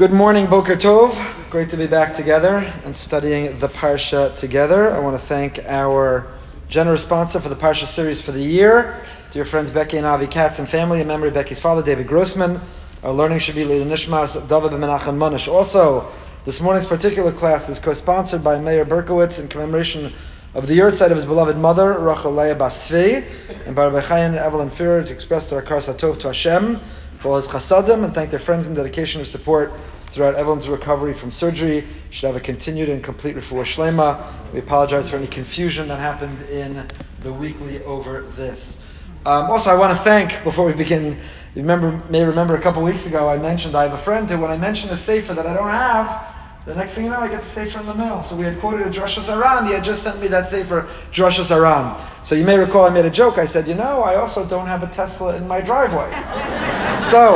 Good morning, Boker Tov. Great to be back together and studying the Parsha together. I want to thank our generous sponsor for the Parsha series for the year, dear friends Becky and Avi Katz and family, in memory of Becky's father, David Grossman. Our learning should be L'ilui Nishmas David Ben Menachem Manish. Also, this morning's particular class is co-sponsored by Meir Berkowitz in commemoration of the yahrzeit of his beloved mother, Rachel Leah Bas Tzvi, and Rabbi Chaim Evelyn Führer to express their satov to Hashem for all his chasadim and thank their friends and dedication and support throughout Evelyn's recovery from surgery. Should have a continued and complete refuah shlema. We apologize for any confusion that happened in the weekly over this. Um, also, I want to thank before we begin. You remember, may remember a couple weeks ago I mentioned I have a friend who, when I mentioned a sefer that I don't have, the next thing you know, I get the sefer in the mail. So we had quoted a Drashas HaRan. He had just sent me that sefer, Drashas HaRan. So you may recall I made a joke. I said, you know, I also don't have a Tesla in my driveway. so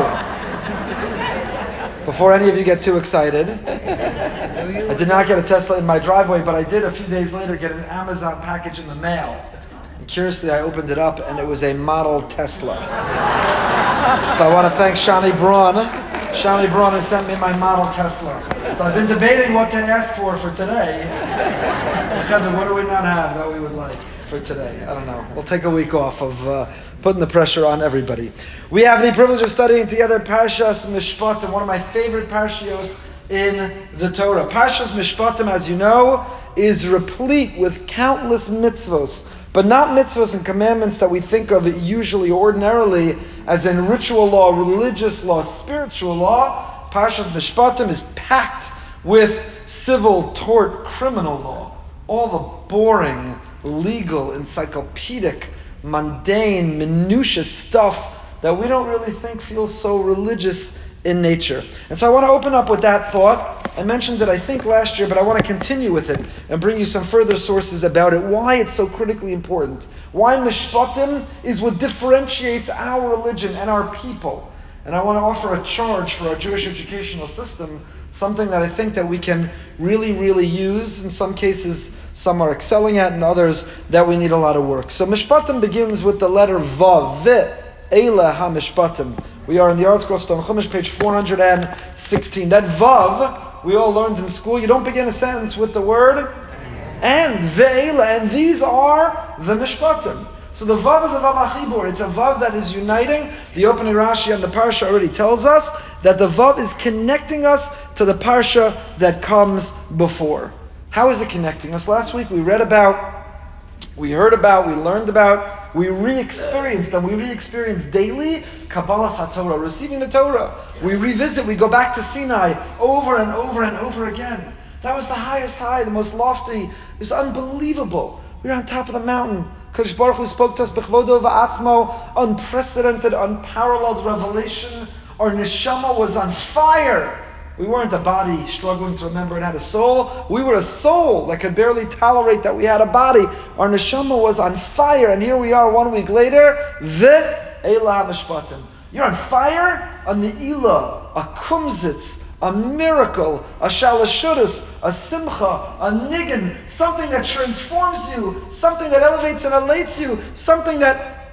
before any of you get too excited, I did not get a Tesla in my driveway, but I did a few days later get an Amazon package in the mail. And curiously, I opened it up and it was a model Tesla. so I want to thank Shani Braun. Shani Braun has sent me my model Tesla. So I've been debating what to ask for for today. what do we not have that we would like for today? I don't know. We'll take a week off of uh, putting the pressure on everybody. We have the privilege of studying together Parshas Mishpatim, one of my favorite parshios in the Torah. Parshas Mishpatim, as you know, is replete with countless mitzvos, but not mitzvos and commandments that we think of usually ordinarily as in ritual law, religious law, spiritual law. Parshas Mishpatim is packed with civil, tort, criminal law. All the boring, legal, encyclopedic mundane, minutiae stuff that we don't really think feels so religious in nature. And so I want to open up with that thought. I mentioned it, I think, last year, but I want to continue with it and bring you some further sources about it, why it's so critically important. Why Mishpatim is what differentiates our religion and our people. And I want to offer a charge for our Jewish educational system, something that I think that we can really, really use, in some cases, some are excelling at, and others that we need a lot of work. So Mishpatim begins with the letter Vav, Eila HaMishpatim. We are in the ArtScroll Stone Chumash, page 416. That Vav, we all learned in school, you don't begin a sentence with the word and, Ve'ela, and these are the Mishpatim. So the Vav is a Vav HaChibur. It's a Vav that is uniting. The opening Rashi and the Parsha already tells us that the Vav is connecting us to the Parsha that comes before. How is it connecting us? Last week we read about, we heard about, we learned about, we re-experienced, and we re-experience daily Kabbalas HaTorah, receiving the Torah. We revisit, we go back to Sinai over and over and over again. That was the highest high, the most lofty. It was unbelievable. We were on top of the mountain. Kodesh Baruch Hu spoke to us, Bechvodo va'atzmo, unprecedented, unparalleled revelation. Our neshama was on fire. We weren't a body struggling to remember it had a soul. We were a soul that could barely tolerate that we had a body. Our neshama was on fire, and here we are one week later. The Elah Mishpatim. You're on fire? A Ne'ilah, a Kumzitz, a miracle, a Shalashudis, a Simcha, a Niggin, something that transforms you, something that elevates and elates you, something that.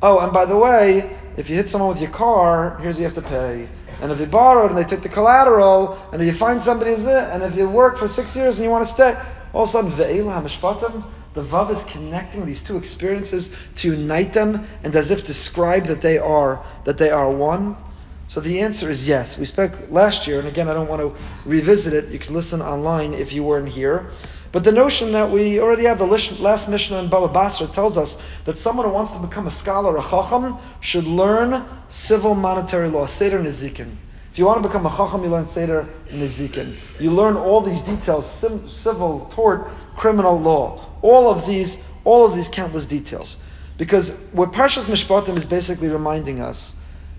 Oh, and by the way, if you hit someone with your car, here's what you have to pay. And if they borrowed and they took the collateral, and if you find somebody who's there, and if you work for six years and you want to stay, all of a sudden, ve'ela hamishpatim, the Vav is connecting these two experiences to unite them and as if describe that they are that they are one. So the answer is yes. We spoke last year, and again, I don't want to revisit it. You can listen online if you weren't here. But the notion that we already have the last Mishnah in Baba Basra tells us that someone who wants to become a scholar, a chacham, should learn civil monetary law, Seder Nizikin. If you want to become a chacham, you learn Seder Nizikin. You learn all these details, civil, tort, criminal law. All of these, all of these countless details. Because what Parshas Mishpatim is basically reminding us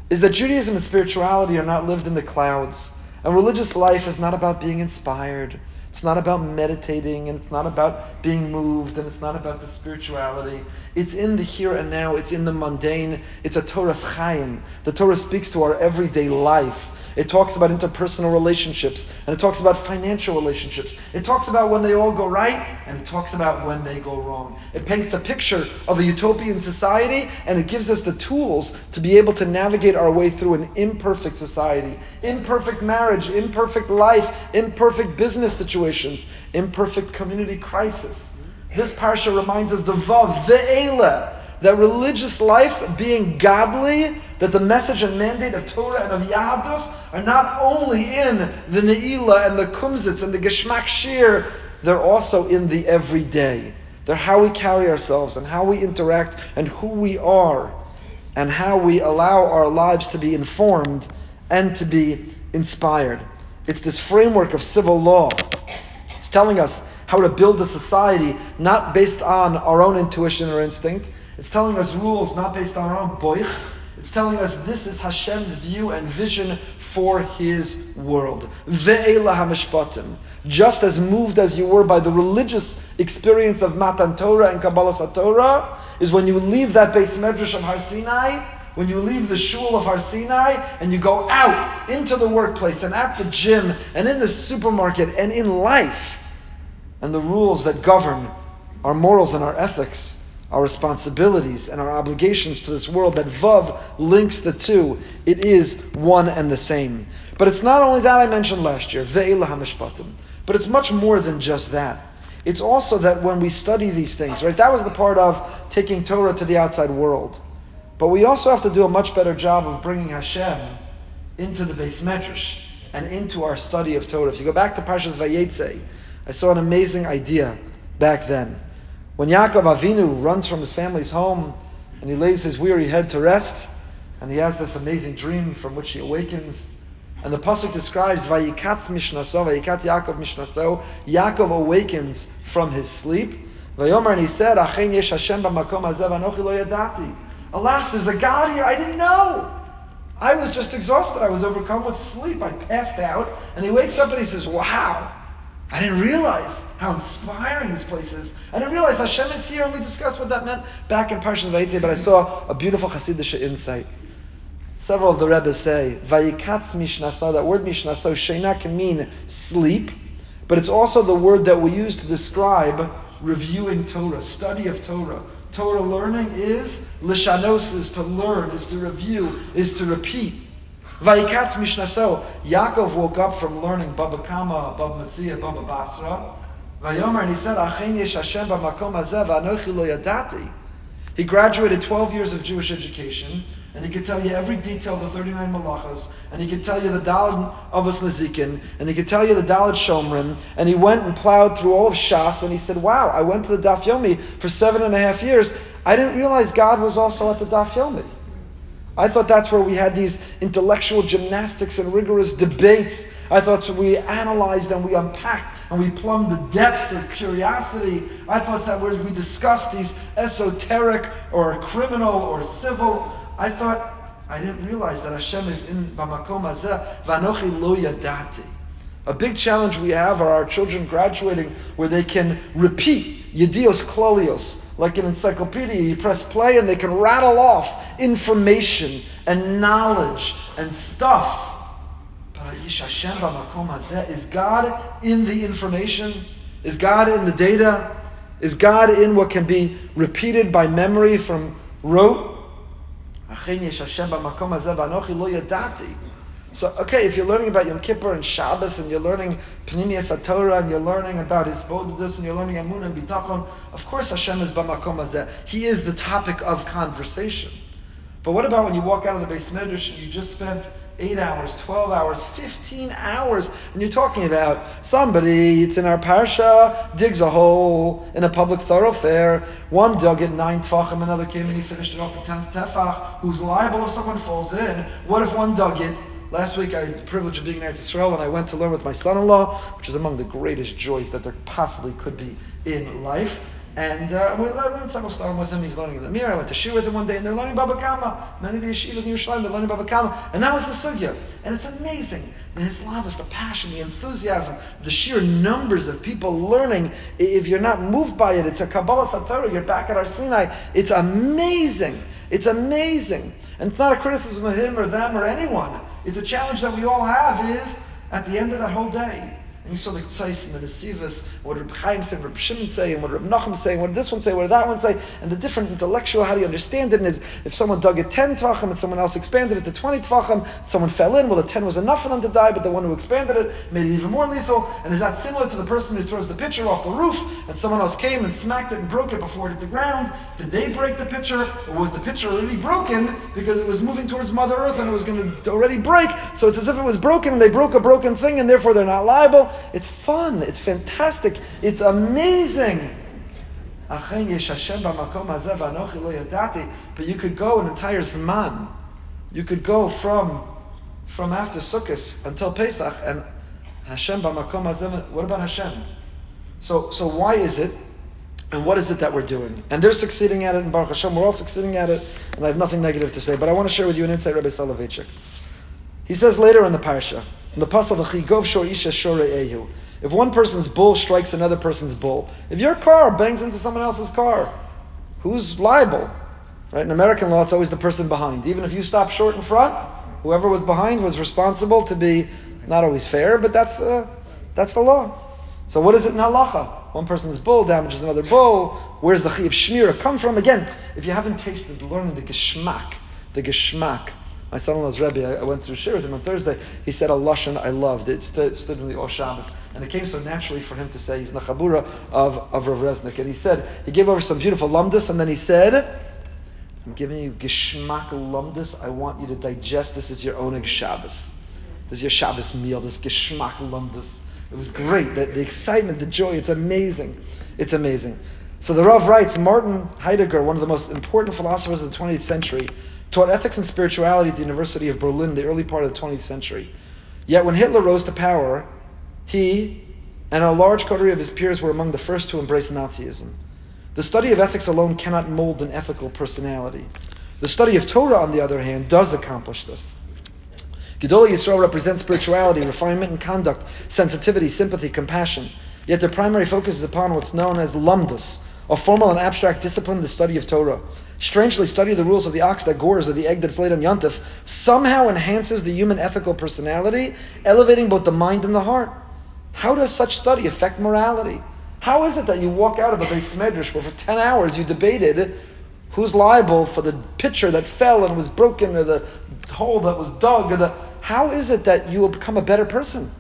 is that Judaism and spirituality are not lived in the clouds. And religious life is not about being inspired. It's not about meditating and it's not about being moved and it's not about the spirituality. It's in the here and now, it's in the mundane. It's a Toras chaim. The Torah speaks to our everyday life. It talks about interpersonal relationships, and it talks about financial relationships. It talks about when they all go right, and it talks about when they go wrong. It paints a picture of a utopian society, and it gives us the tools to be able to navigate our way through an imperfect society, imperfect marriage, imperfect life, imperfect business situations, imperfect community crisis. This parsha reminds us the vav, the elah, that religious life, being godly, that the message and mandate of Torah and of Yahadus are not only in the Ne'ilah and the Kumzitz and the Geshmak Shir, they're also in the everyday. They're how we carry ourselves and how we interact and who we are and how we allow our lives to be informed and to be inspired. It's this framework of civil law. It's telling us how to build a society not based on our own intuition or instinct, it's telling us rules not based on our own boich. It's telling us this is Hashem's view and vision for His world. Ve'ela hamishpatim. Just as moved as you were by the religious experience of Matan Torah and Kabbalah Torah, is when you leave that beis medrash of Har Sinai, when you leave the shul of Har Sinai and you go out into the workplace and at the gym and in the supermarket and in life, and the rules that govern our morals and our ethics our responsibilities and our obligations to this world, that Vav links the two. It is one and the same. But it's not only that I mentioned last year, Ve'ila HaMishpatim, but it's much more than just that. It's also that when we study these things, right, that was the part of taking Torah to the outside world. But we also have to do a much better job of bringing Hashem into the beis medrash and into our study of Torah. If you go back to Parshas Vayetze, I saw an amazing idea back then. When Yaakov Avinu runs from his family's home and he lays his weary head to rest, and he has this amazing dream from which he awakens. And the pasuk describes Vayikatz Mishnaso, Vayikatz Yaakov Mishnaso. Yaakov awakens from his sleep. Vayomer, and he said, Achen yesh Hashem b'makom hazeh v'anochi lo yadati. Alas, there's a God here. I didn't know. I was just exhausted. I was overcome with sleep. I passed out. And he wakes up and he says, Wow, I didn't realize how inspiring this place is. I didn't realize Hashem is here, and we discussed what that meant back in Parshas Vayetze, but I saw a beautiful Hasidic insight. Several of the Rebbe say, Vayikatz Mishnasa, that word Mishnasa, Shena can mean sleep, but it's also the word that we use to describe reviewing Torah, study of Torah. Torah learning is, Lishanos is to learn, is to review, is to repeat. Vaikatz Mishnaso. Yaakov woke up from learning Baba Kama, Baba Metzia, Baba Basra. Vayomer, and he said, Achen yesh Hashem b'makom hazeh v'anochi lo yadati. He graduated 12 years of Jewish education, and he could tell you every detail of the 39 malachas, and he could tell you the Daled Avos Nezikin, and he could tell you the Daled Shomrim, and he went and plowed through all of Shas, and he said, wow, I went to the Daf Yomi for seven and a half years. I didn't realize God was also at the Daf Yomi. I thought that's where we had these intellectual gymnastics and rigorous debates. I thought where we analyzed and we unpacked and we plumbed the depths of curiosity. I thought that where we discussed these esoteric or criminal or civil. I thought I didn't realize that Hashem is in bamakom vanochi lo yadati. A big challenge we have are our children graduating where they can repeat yedios klolios like an encyclopedia. You press play and they can rattle off information and knowledge and stuff. Is God in the information? Is God in the data? Is God in what can be repeated by memory from rote? So, okay, if you're learning about Yom Kippur and Shabbos, and you're learning Pnimius Torah, and you're learning about Hisbodedus, and you're learning Amun and Bitachon, of course Hashem is Bamakom Hazeh. He is the topic of conversation. But what about when you walk out of the beis medrash and you just spent 8 hours, 12 hours, 15 hours, and you're talking about somebody, it's in our parsha, digs a hole in a public thoroughfare. One dug it nine tefachim, another came and he finished it off the 10th tefach. Who's liable if someone falls in? What if one dug it Last week I had the privilege of being in Eretz Israel and I went to learn with my son-in-law, which is among the greatest joys that there possibly could be in life. And uh, we learned several stories with him. He's learning in the Mir. I went to shiur with him one day, and they're learning Baba Kama. Many of the yeshivas in Yerushalayim, they're learning Baba Kama. And that was the sugya. And it's amazing. The Islam the passion, the enthusiasm, the sheer numbers of people learning. If you're not moved by it, it's a Kabbalas HaTorah. You're back at Har Sinai. It's amazing. It's amazing. And it's not a criticism of him or them or anyone. It's a challenge that we all have is at the end of that whole day, the Tzais and the Nesivas, what Reb Chaim say, Reb Shimon say, and what Reb Nachum say, and what this one say, what that one say, and the different intellectual, how do you understand it, and is, if someone dug it 10 tefachim and someone else expanded it to 20 tefachim, someone fell in, well the 10 was enough for them to die, but the one who expanded it made it even more lethal, and is that similar to the person who throws the pitcher off the roof, and someone else came and smacked it and broke it before it hit the ground, did they break the pitcher, or was the pitcher already broken because it was moving towards Mother Earth and it was going to already break, so it's as if it was broken, and they broke a broken thing, and therefore they're not liable, it's fun, it's fantastic, it's amazing. But you could go an entire Zman. You could go from from after Sukkot until Pesach and Hashem b'makom hazeh. What about Hashem? So so why is it? And what is it that we're doing? And they're succeeding at it, and Baruch Hashem, we're all succeeding at it, and I have nothing negative to say, but I want to share with you an insight Rabbi Soloveitchik. He says later in the parsha, the pasuk, "V'chigov shor isha shore ehu." If one person's bull strikes another person's bull, if your car bangs into someone else's car, who's liable? Right? In American law, it's always the person behind. Even if you stop short in front, whoever was behind was responsible to be not always fair, but that's the, that's the law. So what is it in halacha? One person's bull damages another bull. Where's the chiyuv shmira come from? Again, if you haven't tasted learning the geschmack, the geschmack. My son-in-law's Rebbe, I, went through shiur with him on Thursday. He said a lashon I loved. It stood, stood in the Or Shabbos, and it came so naturally for him to say he's nachabura of of Rav Resnick. And he said he gave over some beautiful lumdus, and then he said. I'm giving you geschmack lumdus. I want you to digest this as your own Shabbos. This is your Shabbos meal, this geschmack lumdus. It was great. The, the excitement, the joy, it's amazing. It's amazing. So the Rav writes, Martin Heidegger, one of the most important philosophers of the 20th century, taught ethics and spirituality at the University of Berlin in the early part of the 20th century. Yet when Hitler rose to power, he and a large coterie of his peers were among the first to embrace Nazism. The study of ethics alone cannot mold an ethical personality. The study of Torah, on the other hand, does accomplish this. Gedolei Yisrael represents spirituality, refinement and conduct, sensitivity, sympathy, compassion. Yet their primary focus is upon what's known as lumdus, a formal and abstract discipline, the study of Torah. Strangely, study the rules of the ox that gores or the egg that's laid on Yontif somehow enhances the human ethical personality, elevating both the mind and the heart. How does such study affect morality? How is it that you walk out of a beis medrash where for 10 hours you debated who's liable for the pitcher that fell and was broken or the hole that was dug or the how is it that you will become a better person?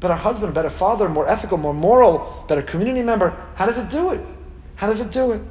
Better husband, better father, more ethical, more moral, better community member? How does it do it? How does it do it?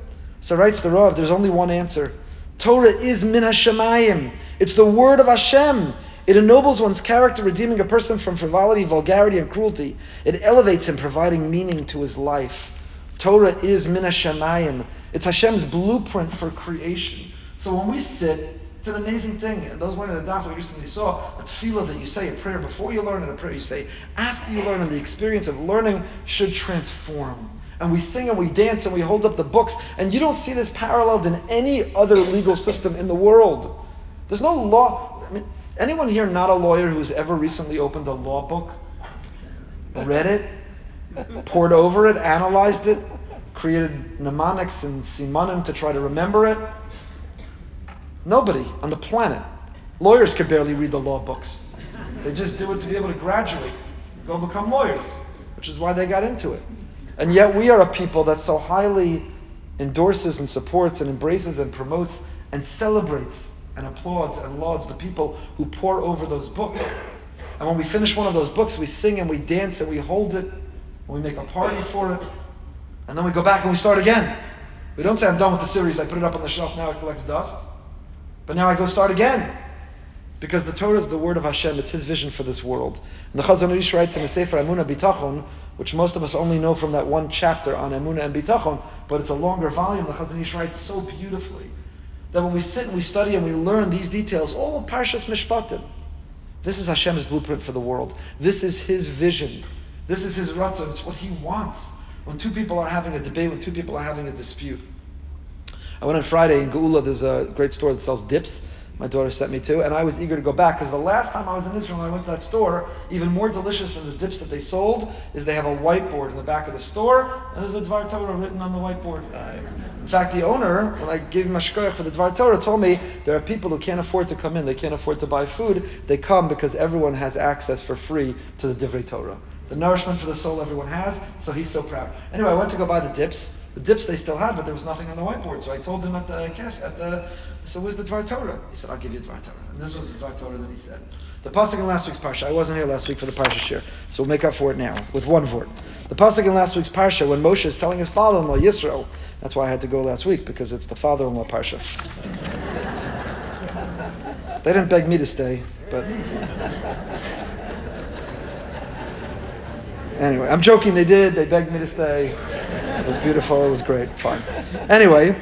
So writes the Rav, there's only one answer. Torah is min Hashemayim. It's the word of Hashem. It ennobles one's character, redeeming a person from frivolity, vulgarity, and cruelty. It elevates him, providing meaning to his life. Torah is min Hashemayim. It's Hashem's blueprint for creation. So when we sit, it's an amazing thing. And those learning the daf we recently saw, a tefillah that you say a prayer before you learn and a prayer you say after you learn, and the experience of learning should transform. And we sing and we dance and we hold up the books, and you don't see this paralleled in any other legal system in the world. There's no law. I mean, anyone here not a lawyer who's ever recently opened a law book, read it, poured over it, analyzed it, created mnemonics and simanim to try to remember it? Nobody on the planet. Lawyers could barely read the law books. They just do it to be able to graduate, go become lawyers, which is why they got into it. And yet we are a people that so highly endorses and supports and embraces and promotes and celebrates and applauds and lauds the people who pour over those books. And when we finish one of those books, we sing and we dance and we hold it and we make a party for it. And then we go back and we start again. We don't say, I'm done with the series, I put it up on the shelf, now it collects dust. But now I go start again. Because the Torah is the word of Hashem, it's his vision for this world. And the Chazon Ish writes in the Sefer Emunah Bitachon, which most of us only know from that one chapter on Emunah and Bitachon, but it's a longer volume. The Chazon Ish writes so beautifully that when we sit and we study and we learn these details, all of Parshas Mishpatim, this is Hashem's blueprint for the world. This is his vision. This is his ratzon. It's what he wants. When two people are having a debate, when two people are having a dispute. I went on Friday in Geula, there's a great store that sells dips. My daughter sent me to, and I was eager to go back because the last time I was in Israel, I went to that store. Even more delicious than the dips that they sold is they have a whiteboard in the back of the store, and there's a Dvar Torah written on the whiteboard. In fact, the owner, when I gave him a shkoyach for the Dvar Torah, told me there are people who can't afford to come in, they can't afford to buy food. They come because everyone has access for free to the Divrei Torah. The nourishment for the soul everyone has, so he's so proud. Anyway, I went to go buy the dips. The dips they still had, but there was nothing on the whiteboard. So I told him at the cash, at the, so where's the Dvar Torah? He said, I'll give you the Dvar Torah. And this was the Dvar Torah that he said. The pasuk in last week's parsha. I wasn't here last week for the parsha share, so we'll make up for it now with one word. The pasuk in last week's parsha when Moshe is telling his father-in-law Yisro. That's why I had to go last week because it's the father-in-law parsha. they didn't beg me to stay, but anyway, I'm joking. They did. They begged me to stay. It was beautiful. It was great. Fine. Anyway,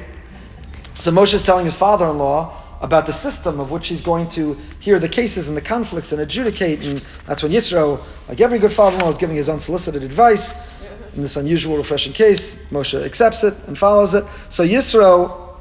so Moshe is telling his father-in-law about the system of which he's going to hear the cases and the conflicts and adjudicate. And that's when Yisro, like every good father-in-law, is giving his unsolicited advice in this unusual, refreshing case. Moshe accepts it and follows it. So Yisro,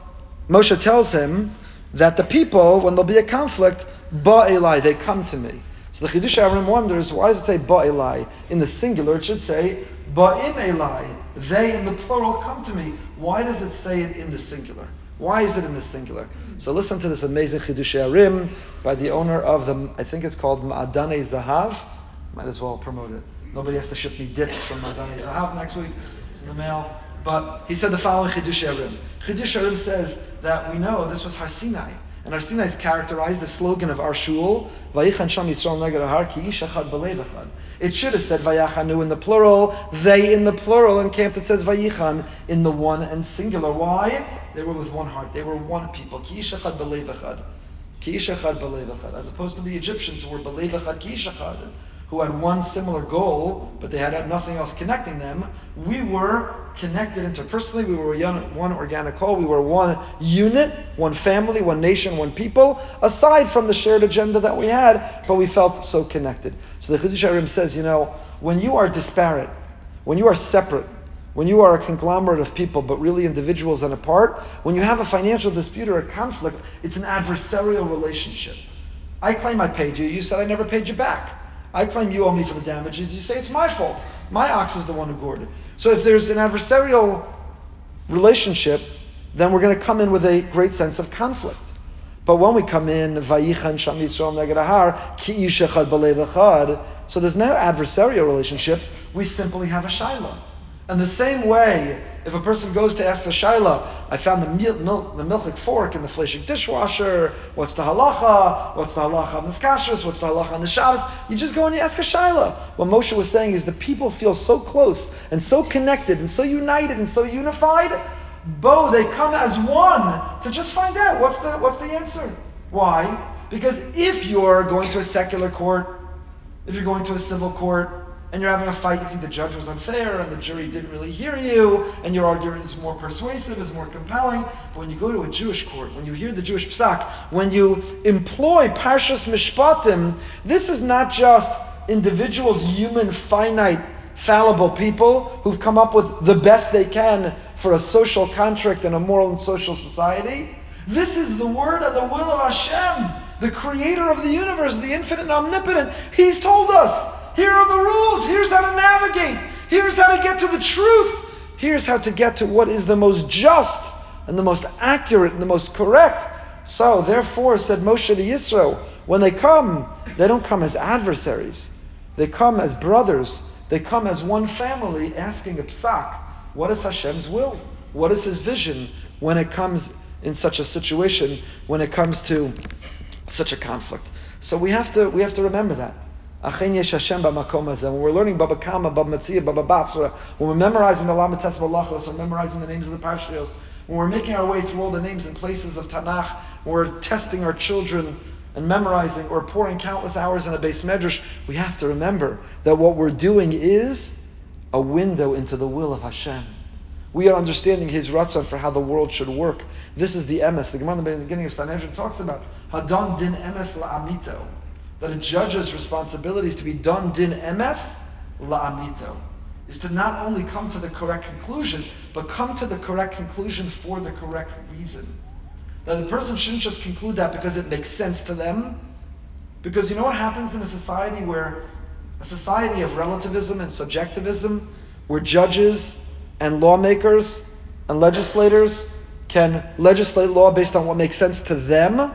Moshe tells him that the people, when there'll be a conflict, ba'elai, they come to me. So the Chiddush HaRim wonders, why does it say ba'elai? In the singular, it should say ba'im elai. They in the plural come to me. Why does it say it in the singular? Why is it in the singular? So listen to this amazing Chiddush HaRim by the owner of the, I think it's called Ma'adane Zahav. Might as well promote it. Nobody has to ship me dips from Ma'adane Zahav next week in the mail. But he said the following Chiddush HaRim. Chiddush HaRim says that we know this was Har Sinai. And Har Sinai is characterized the slogan of our shul, Vayichan Sham Yisrael Neged Har Ki. It should have said Vayachanu in the plural, they in the plural, and camped it says Vayichan in the one and singular. Why? They were with one heart. They were one people. Ki. Ki. As opposed to the Egyptians who were Belev Echad Ki who had one similar goal, but they had, had nothing else connecting them. We were connected interpersonally. We were one organic whole. We were one unit, one family, one nation, one people, aside from the shared agenda that we had, but we felt so connected. So the Chiddush HaRim says, you know, when you are disparate, when you are separate, when you are a conglomerate of people, but really individuals and apart, when you have a financial dispute or a conflict, it's an adversarial relationship. I claim I paid you, you said I never paid you back. I claim you owe me for the damages. You say it's my fault. My ox is the one who gored. So if there's an adversarial relationship, then we're going to come in with a great sense of conflict. But when we come in, so there's no adversarial relationship. We simply have a shaila. And the same way, if a person goes to ask the shaila, I found the, mil, mil, the milchik fork in the fleshik dishwasher, what's the halacha, what's the halacha on the skashers, what's the halacha on the Shabbos, you just go and you ask a shaila. What Moshe was saying is the people feel so close and so connected and so united and so unified, Bo, they come as one to just find out what's the, what's the answer. Why? Because if you're going to a secular court, if you're going to a civil court, and you're having a fight, you think the judge was unfair and the jury didn't really hear you, and your argument is more persuasive, is more compelling. But when you go to a Jewish court, when you hear the Jewish psak, when you employ Parshas Mishpatim, this is not just individuals, human, finite, fallible people who've come up with the best they can for a social contract and a moral and social society. This is the word and the will of Hashem, the creator of the universe, the infinite and omnipotent. He's told us. Here are the rules. Here's how to navigate. Here's how to get to the truth. Here's how to get to what is the most just and the most accurate and the most correct. So, therefore, said Moshe to Yisro, when they come, they don't come as adversaries. They come as brothers. They come as one family asking a psak, what is Hashem's will? What is his vision when it comes in such a situation, when it comes to such a conflict? So we have to, we have to remember that. When we're learning Baba Kama, Baba Matzia, Baba Basra, when we're memorizing the Lamed Tes Malachos, or memorizing the names of the Parshios, when we're making our way through all the names and places of Tanakh, when we're testing our children and memorizing or pouring countless hours in a beis medrash, we have to remember that what we're doing is a window into the will of Hashem. We are understanding His ratzon for how the world should work. This is the emes. The Gemara in the beginning of Sanhedrin talks about Hadon din emes la'amito that a judge's responsibility is to be done din emes la'amito, is to not only come to the correct conclusion, but come to the correct conclusion for the correct reason. That the person shouldn't just conclude that because it makes sense to them. Because you know what happens in a society where a society of relativism and subjectivism, where judges and lawmakers and legislators can legislate law based on what makes sense to them.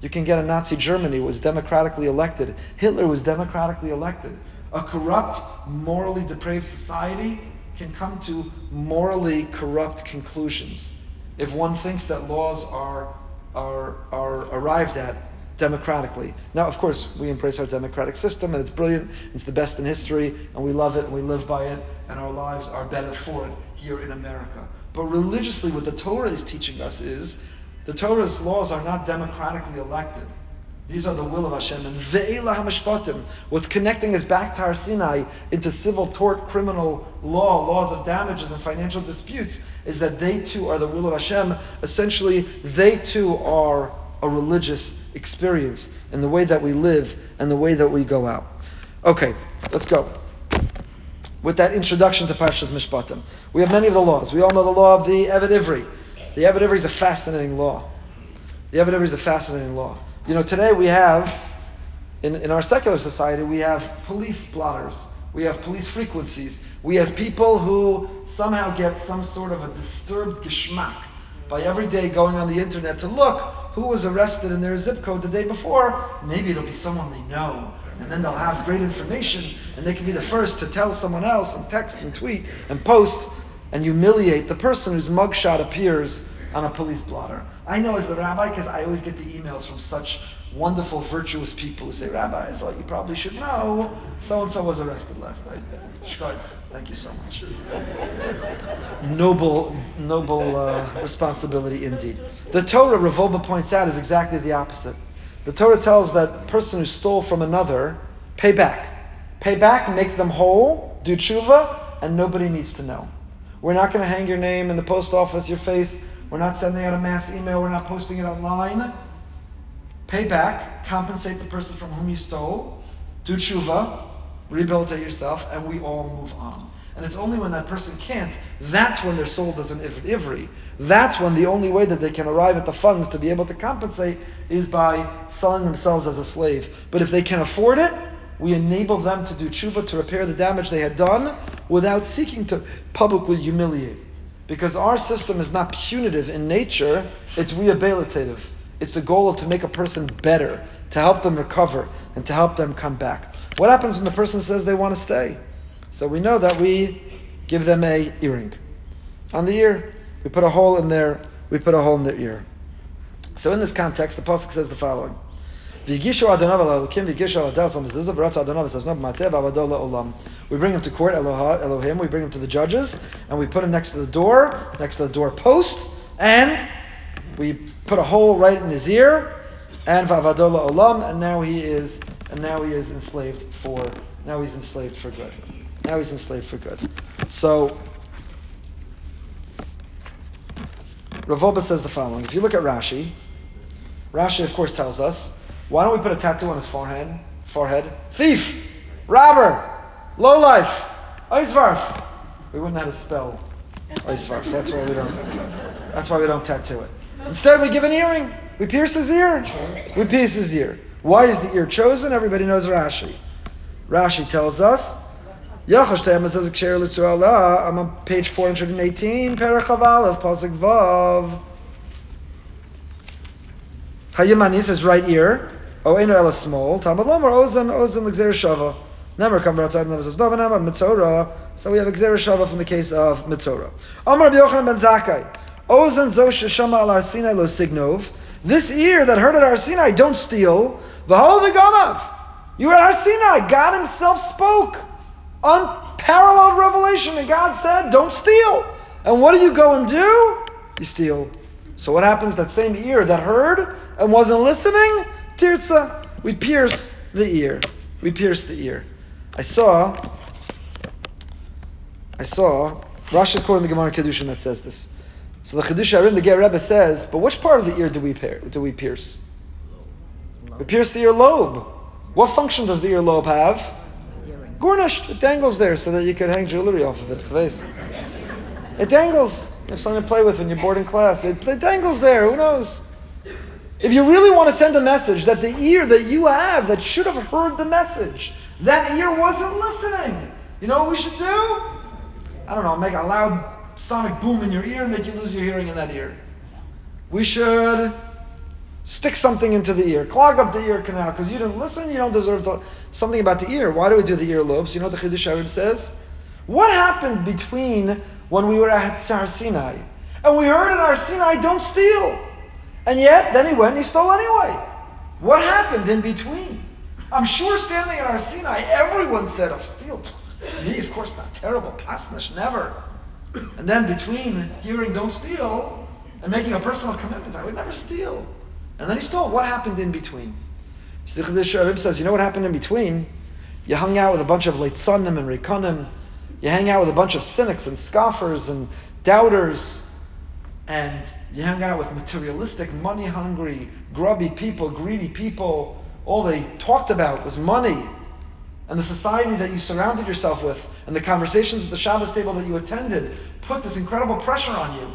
You can get a Nazi Germany was democratically elected. Hitler was democratically elected. A corrupt, morally depraved society can come to morally corrupt conclusions if one thinks that laws are, are, are arrived at democratically. Now, of course, we embrace our democratic system and it's brilliant, it's the best in history, and we love it and we live by it, and our lives are better for it here in America. But religiously, what the Torah is teaching us is the Torah's laws are not democratically elected. These are the will of Hashem. And ve'ela hamishpatim, what's connecting us back to Har Sinai into civil tort, criminal law, laws of damages and financial disputes, is that they too are the will of Hashem. Essentially, they too are a religious experience in the way that we live and the way that we go out. Okay, let's go. With that introduction to Parshas Mishpatim, we have many of the laws. We all know the law of the Eved Ivri. The Eved Ivri is a fascinating law. The Eved Ivri is a fascinating law. You know, today we have, in, in our secular society, we have police blotters. We have police frequencies. We have people who somehow get some sort of a disturbed geschmack by every day going on the internet to look who was arrested in their zip code the day before. Maybe it'll be someone they know. And then they'll have great information and they can be the first to tell someone else and text and tweet and post and humiliate the person whose mugshot appears on a police blotter. I know as the rabbi because I always get the emails from such wonderful, virtuous people who say, Rabbi, I thought you probably should know so and so was arrested last night. Thank you so much. Noble, noble uh, responsibility indeed. The Torah, Rav Wolbe points out, is exactly the opposite. The Torah tells that person who stole from another, pay back. Pay back, make them whole, do tshuva, and nobody needs to know. We're not going to hang your name in the post office, your face. We're not sending out a mass email. We're not posting it online. Pay back, compensate the person from whom you stole, do tshuva, rehabilitate yourself, and we all move on. And it's only when that person can't, that's when they're sold as an ivri. That's when the only way that they can arrive at the funds to be able to compensate is by selling themselves as a slave. But if they can afford it, we enable them to do tshuva to repair the damage they had done without seeking to publicly humiliate. Because our system is not punitive in nature, it's rehabilitative. It's the goal of to make a person better, to help them recover, and to help them come back. What happens when the person says they want to stay? So we know that we give them a earring. On the ear, we put a hole in their we put a hole in their ear. So in this context, the pasuk says the following: We bring him to court, Elohim. We bring him to the judges, and we put him next to the door, next to the door post, and we put a hole right in his ear, and vavadola olam, and now he is, and now he is enslaved for, now he's enslaved for good. Now he's enslaved for good. So, Rav Wolbe says the following. If you look at Rashi, Rashi of course tells us, why don't we put a tattoo on his forehead? Forehead. Thief, robber, lowlife, Eisvarf. We wouldn't know how to spell Eisvarf. That's why we don't. That's why we don't tattoo it. Instead, we give an earring. We pierce his ear. We pierce his ear. Why is the ear chosen? Everybody knows Rashi. Rashi tells us, I'm on page 418, Perach Aleph, Vav. Hayimani says right ear. O Ela small. Talmud Lomar Ozan Ozan L'Gzer Shava. Never come outside and says Nova Nama Mitzora. So we have Gzer Shava from the case of Mitzora. Omar Yochanan Ben Zakkai. Ozan Zosh Shama Al Har Sinai Lo Signov. This ear that heard at Har Sinai, don't steal. V'hol V'ganav. You were at Har Sinai. God Himself spoke. Unparalleled revelation. And God said, don't steal. And what do you go and do? You steal. So what happens? That same ear that heard and wasn't listening, tirza, we pierce the ear. We pierce the ear. I saw, I saw, Rashi quoting the Gemara Kiddushin that says this. So the Chiddush HaRim, the Ger Rebbe says, but which part of the ear do we, do we pierce? We pierce the ear lobe. What function does the ear lobe have? Garnished. It dangles there so that you could hang jewelry off of it. It dangles. You have something to play with when you're bored in class. It, it dangles there. Who knows? If you really want to send a message that the ear that you have that should have heard the message, that ear wasn't listening. You know what we should do? I don't know, make a loud sonic boom in your ear and make you lose your hearing in that ear. We should stick something into the ear, clog up the ear canal, because you didn't listen, you don't deserve to, something about the ear. Why do we do the earlobes? You know what the Chiddush HaRim says? What happened between when we were at Har Sinai and we heard in Har Sinai, don't steal? And yet, then he went and he stole anyway. What happened in between? I'm sure standing at Har Sinai, everyone said, "Of oh, steal." Me, of course, not terrible. Pasnish, never. And then between hearing "Don't steal" and making a personal commitment, I would never steal. And then he stole. What happened in between? Chiddush says, you know what happened in between? You hung out with a bunch of Leitzanim and Rekanim. You hang out with a bunch of cynics and scoffers and doubters. And you hung out with materialistic, money hungry, grubby people, greedy people. All they talked about was money. And the society that you surrounded yourself with and the conversations at the Shabbos table that you attended put this incredible pressure on you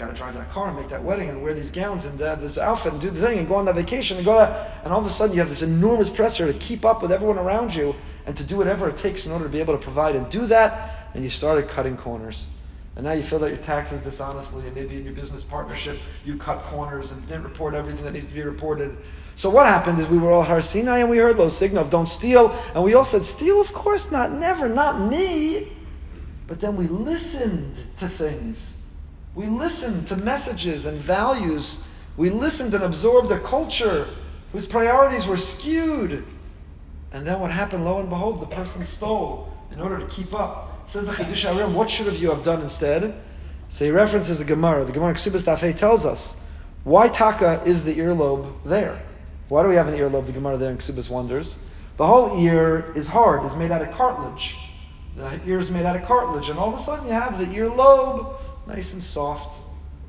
got to drive that car and make that wedding and wear these gowns and have this outfit and do the thing and go on that vacation and go to, and all of a sudden you have this enormous pressure to keep up with everyone around you and to do whatever it takes in order to be able to provide and do that and you started cutting corners and now you filled out your taxes dishonestly and maybe in your business partnership you cut corners and didn't report everything that needed to be reported so what happened is we were all Har Sinai and we heard Lo Signa of don't steal and we all said steal of course not never not me but then we listened to things we listened to messages and values. We listened and absorbed a culture whose priorities were skewed. And then what happened? Lo and behold, the person stole in order to keep up. Says the Chiddush HaRim, what should have you have done instead? So he references the Gemara. The Gemara Ksubas Daf Hey tells us why taka is the earlobe there. Why do we have an earlobe? The Gemara there in Ksubas wonders. The whole ear is hard, is made out of cartilage. The ear is made out of cartilage, and all of a sudden you have the earlobe nice and soft.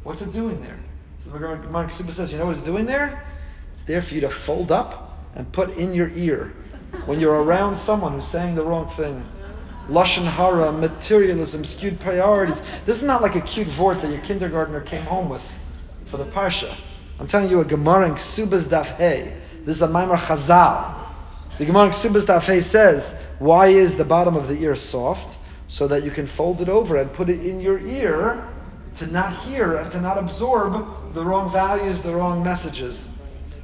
What's it doing there? So Mark Suba says, you know what it's doing there? It's there for you to fold up and put in your ear when you're around someone who's saying the wrong thing. Lashon hara, materialism, skewed priorities. This is not like a cute vort that your kindergartner came home with for the parsha. I'm telling you a Gemara in Ksubas Daf Hey. This is a Maimar Chazal. The Gemara in Ksubas Daf Hey says, why is the bottom of the ear soft? so that you can fold it over and put it in your ear to not hear and to not absorb the wrong values, the wrong messages.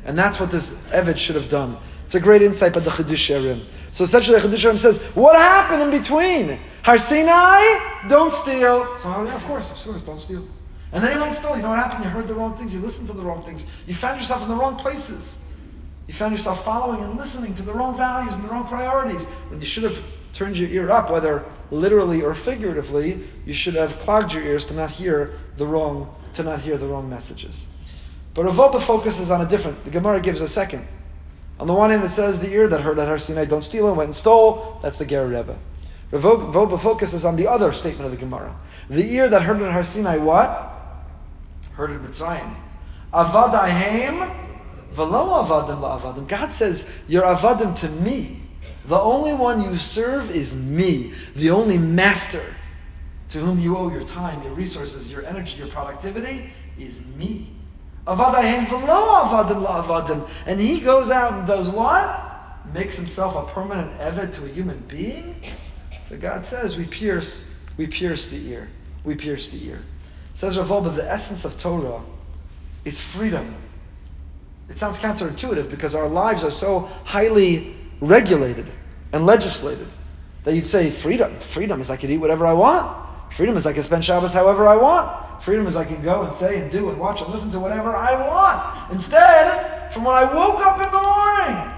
And that's what this Eved should have done. It's a great insight by the Chiddush HaRim. So essentially, the Chiddush says, what happened in between? Har Sinai, don't steal. So, yeah, of course, of course, don't steal. And then he went still. You know what happened? You heard the wrong things. You listened to the wrong things. You found yourself in the wrong places. You found yourself following and listening to the wrong values and the wrong priorities when you should have turned your ear up, whether literally or figuratively, you should have clogged your ears to not hear the wrong, to not hear the wrong messages. But Rav Wolbe focuses on a different. The Gemara gives a second. On the one hand, it says the ear that heard at Har Sinai, don't steal and went and stole. That's the Ger Rebbe. Wolbe focuses on the other statement of the Gemara. The ear that heard at Har Sinai, what? Heard at Mitzrayim. Avad ahem, velo avadim la avadim. God says, you're avadim to me. The only one you serve is me, the only master to whom you owe your time, your resources, your energy, your productivity is me. And he goes out and does what? Makes himself a permanent eved to a human being. So God says we pierce, we pierce the ear. We pierce the ear. Says Rav the essence of Torah is freedom. It sounds counterintuitive because our lives are so highly regulated and legislated. That you'd say, freedom. Freedom is I can eat whatever I want. Freedom is I can spend Shabbos however I want. Freedom is I can go and say and do and watch and listen to whatever I want. Instead, from when I woke up in the morning,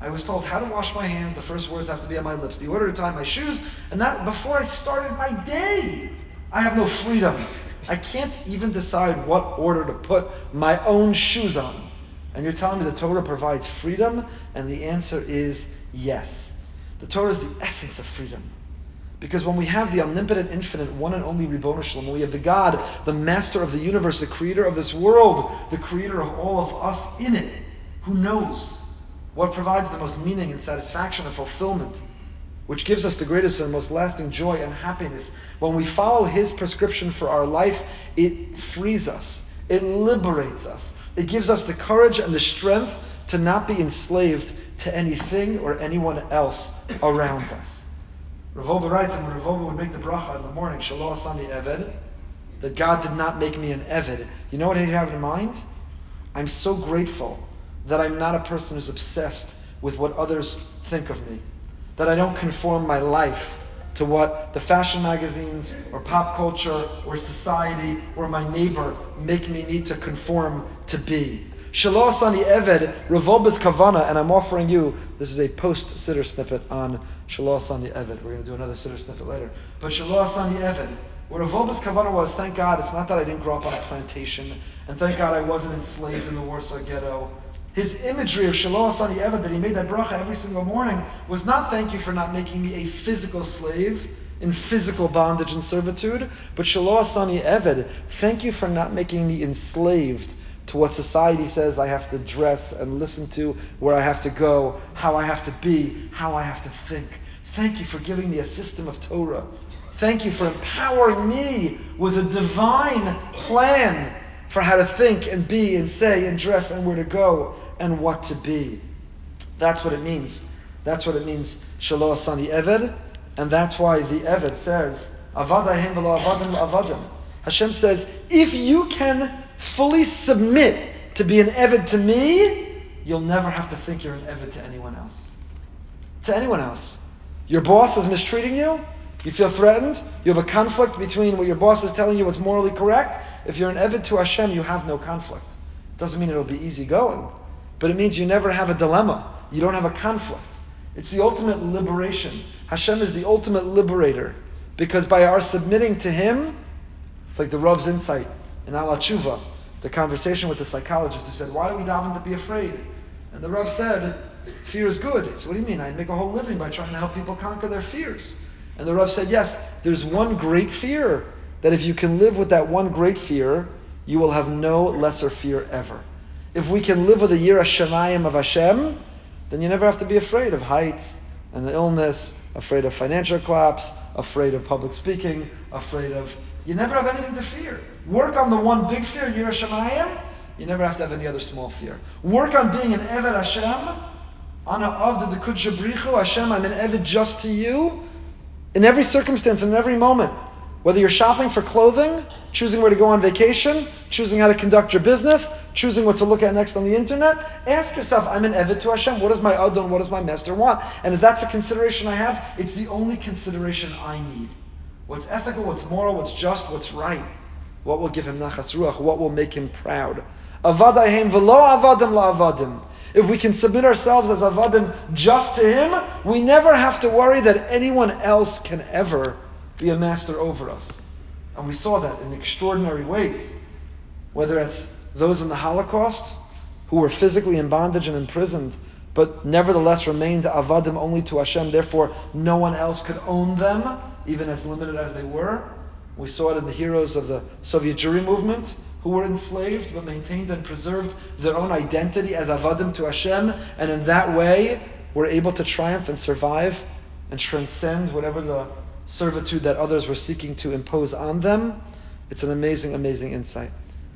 I was told how to wash my hands. The first words have to be on my lips. The order to tie my shoes, and that before I started my day. I have no freedom. I can't even decide what order to put my own shoes on. And you're telling me the Torah provides freedom? And the answer is yes. The Torah is the essence of freedom. Because when we have the omnipotent, infinite, one and only Ribbon Shalom, when we have the God, the master of the universe, the creator of this world, the creator of all of us in it, who knows what provides the most meaning and satisfaction and fulfillment, which gives us the greatest and most lasting joy and happiness. When we follow his prescription for our life, it frees us, it liberates us, It gives us the courage and the strength to not be enslaved to anything or anyone else around us. Rav Wolbe writes, and Rav Wolbe would make the bracha in the morning, Shelo Asani Eved, that God did not make me an Eved. You know what he'd have in mind? I'm so grateful that I'm not a person who's obsessed with what others think of me, that I don't conform my life to what the fashion magazines or pop culture or society or my neighbor make me need to conform to be. Shelo Asani Eved, Rav Wolbe's Kavana, and I'm offering you, this is a post-sitter snippet on Shelo Asani Eved. We're going to do another siddur snippet later. But Shelo Asani Eved, what Rav Wolbe's Kavana was, thank God, it's not that I didn't grow up on a plantation, and thank God I wasn't enslaved in the Warsaw Ghetto. His imagery of Shelo Asani Eved, that he made that bracha every single morning, was not thank you for not making me a physical slave in physical bondage and servitude, but Shelo Asani Eved, thank you for not making me enslaved to what society says I have to dress and listen to, where I have to go, how I have to be, how I have to think. Thank you for giving me a system of Torah. Thank you for empowering me with a divine plan for how to think and be and say and dress and where to go and what to be. That's what it means. That's what it means, Shelo Asani Eved. And that's why the Eved says, Avadahim v'lo avadim avadim. Hashem says, if you can fully submit to be an Eved to me, you'll never have to think you're an Eved to anyone else. To anyone else. Your boss is mistreating you, you feel threatened, you have a conflict between what your boss is telling you what's morally correct. If you're an Evid to Hashem, you have no conflict. It doesn't mean it'll be easy going, but it means you never have a dilemma. You don't have a conflict. It's the ultimate liberation. Hashem is the ultimate liberator because by our submitting to Him, it's like the Rav's insight in Ala the conversation with the psychologist who said, Why do we daven to be afraid? And the Rav said, Fear is good. So what do you mean? I make a whole living by trying to help people conquer their fears. And the Rav said, Yes, there's one great fear that if you can live with that one great fear, you will have no lesser fear ever. If we can live with the Yira Shemayim of Hashem, then you never have to be afraid of heights and illness, afraid of financial collapse, afraid of public speaking, afraid of you never have anything to fear. Work on the one big fear, Yiras Shamayim. You never have to have any other small fear. Work on being an Eved Hashem. Ana avda de kudshabrichu Hashem, I'm an Eved just to you. In every circumstance, in every moment. Whether you're shopping for clothing, choosing where to go on vacation, choosing how to conduct your business, choosing what to look at next on the internet, ask yourself, I'm an Eved to Hashem. What does my Adon, what does my master want? And if that's a consideration I have, it's the only consideration I need what's ethical, what's moral, what's just, what's right. What will give him nachas ruach? What will make him proud? Avadahem velo avadim la avadim. If we can submit ourselves as avadim just to him, we never have to worry that anyone else can ever be a master over us. And we saw that in extraordinary ways. Whether it's those in the Holocaust who were physically in bondage and imprisoned, but nevertheless remained avadim only to Hashem, therefore no one else could own them even as limited as they were. We saw it in the heroes of the Soviet Jewry movement who were enslaved but maintained and preserved their own identity as avadim to Hashem, and in that way were able to triumph and survive and transcend whatever the servitude that others were seeking to impose on them. It's an amazing, amazing insight.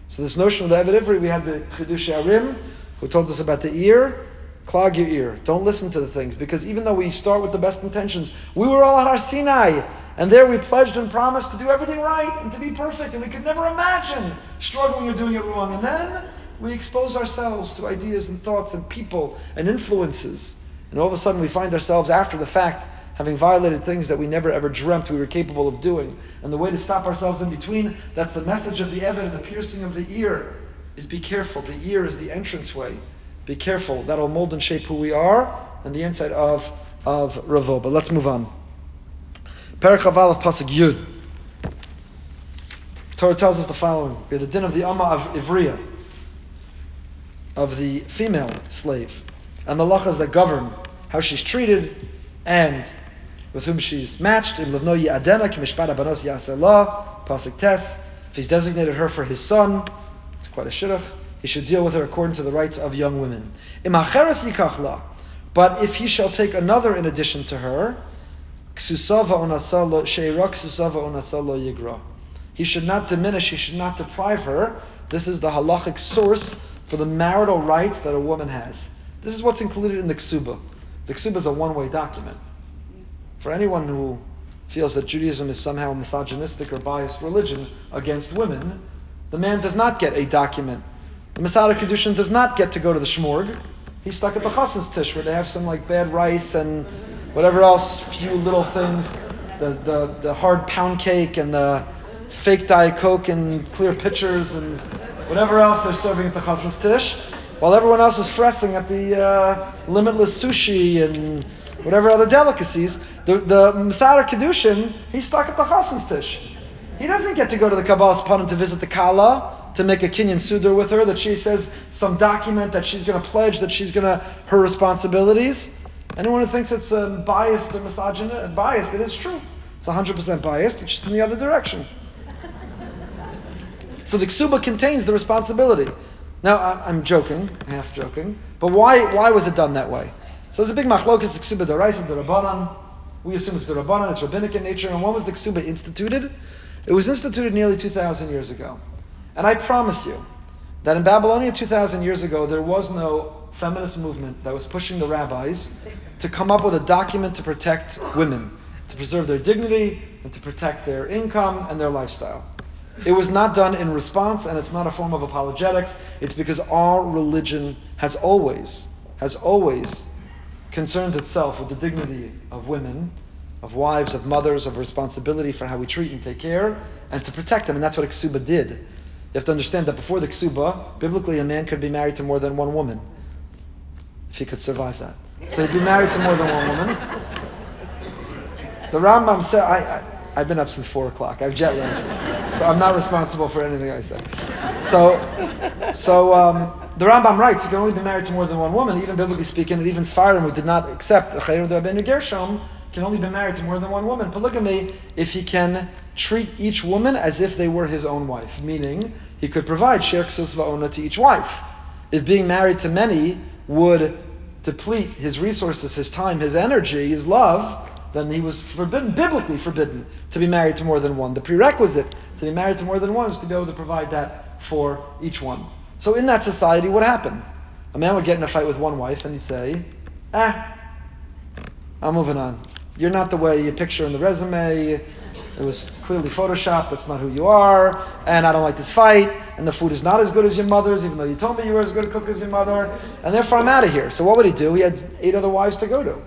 So this notion of the Eved Ivri, we had the Chiddush HaRim, who told us about the ear, Clog your ear. Don't listen to the things. Because even though we start with the best intentions, we were all at Har Sinai. And there we pledged and promised to do everything right and to be perfect. And we could never imagine struggling or doing it wrong. And then we expose ourselves to ideas and thoughts and people and influences. And all of a sudden we find ourselves after the fact having violated things that we never ever dreamt we were capable of doing. And the way to stop ourselves in between, that's the message of the Eved and the piercing of the ear, is be careful. The ear is the entranceway. Be careful. That'll mold and shape who we are and the inside of, of Ravo. But let's move on. Perek of Pasuk Yud. Torah tells us the following. We have the din of the Amma of Ivriya, of the female slave, and the lachas that govern how she's treated and with whom she's matched. In Levno Adena, Kimishpat Abanos Yaselah, Pasuk Tes. If he's designated her for his son, it's quite a shidduch he should deal with her according to the rights of young women. But if he shall take another in addition to her, he should not diminish, he should not deprive her. This is the halachic source for the marital rights that a woman has. This is what's included in the ksuba. The ksuba is a one-way document. For anyone who feels that Judaism is somehow misogynistic or biased religion against women, the man does not get a document. The Mesader Kiddushin does not get to go to the shmorg. He's stuck at the chassan's tish where they have some like bad rice and whatever else, few little things, the, the, the hard pound cake and the fake Diet Coke and clear pitchers and whatever else they're serving at the chassan's tish, while everyone else is fressing at the uh, limitless sushi and whatever other delicacies. The, the Mesader Kiddushin, he's stuck at the chassan's tish. He doesn't get to go to the Kabbalas Panim to visit the Kala, to make a Kinyan Sudar with her, that she says some document that she's going to pledge that she's going to, her responsibilities. Anyone who thinks it's um, biased or misogynist, biased, it is true. It's 100% biased, it's just in the other direction. So the ksuba contains the responsibility. Now, I'm joking, half joking, but why, why was it done that way? So there's a big machlokas, the ksuba daraisa, the rabbanan. We assume it's the rabbanan, it's rabbinic in nature. And when was the ksuba instituted? It was instituted nearly 2,000 years ago. And I promise you that in Babylonia 2,000 years ago, there was no feminist movement that was pushing the rabbis to come up with a document to protect women, to preserve their dignity, and to protect their income and their lifestyle. It was not done in response, and it's not a form of apologetics. It's because our religion has always, has always concerned itself with the dignity of women, of wives, of mothers, of responsibility for how we treat and take care, and to protect them. And that's what Ksuba did. You have to understand that before the Ksuba, biblically, a man could be married to more than one woman, if he could survive that. So he'd be married to more than one woman. The Rambam said, I, I, have been up since 4 o'clock. I've jet lagged. So I'm not responsible for anything I say. So, so um, the Rambam writes, you can only be married to more than one woman, even biblically speaking, and even Sfardim, who did not accept the Cherem Rabbeinu Gershom, can only be married to more than one woman. Polygamy, if he can treat each woman as if they were his own wife, meaning he could provide shirksus va'ona to each wife. If being married to many would deplete his resources, his time, his energy, his love, then he was forbidden, biblically forbidden, to be married to more than one. The prerequisite to be married to more than one is to be able to provide that for each one. So in that society, what happened? A man would get in a fight with one wife and he'd say, Ah, I'm moving on. You're not the way you picture in the resume. It was clearly photoshopped. That's not who you are. And I don't like this fight. And the food is not as good as your mother's, even though you told me you were as good a cook as your mother. And therefore, I'm out of here. So what would he do? He had eight other wives to go to.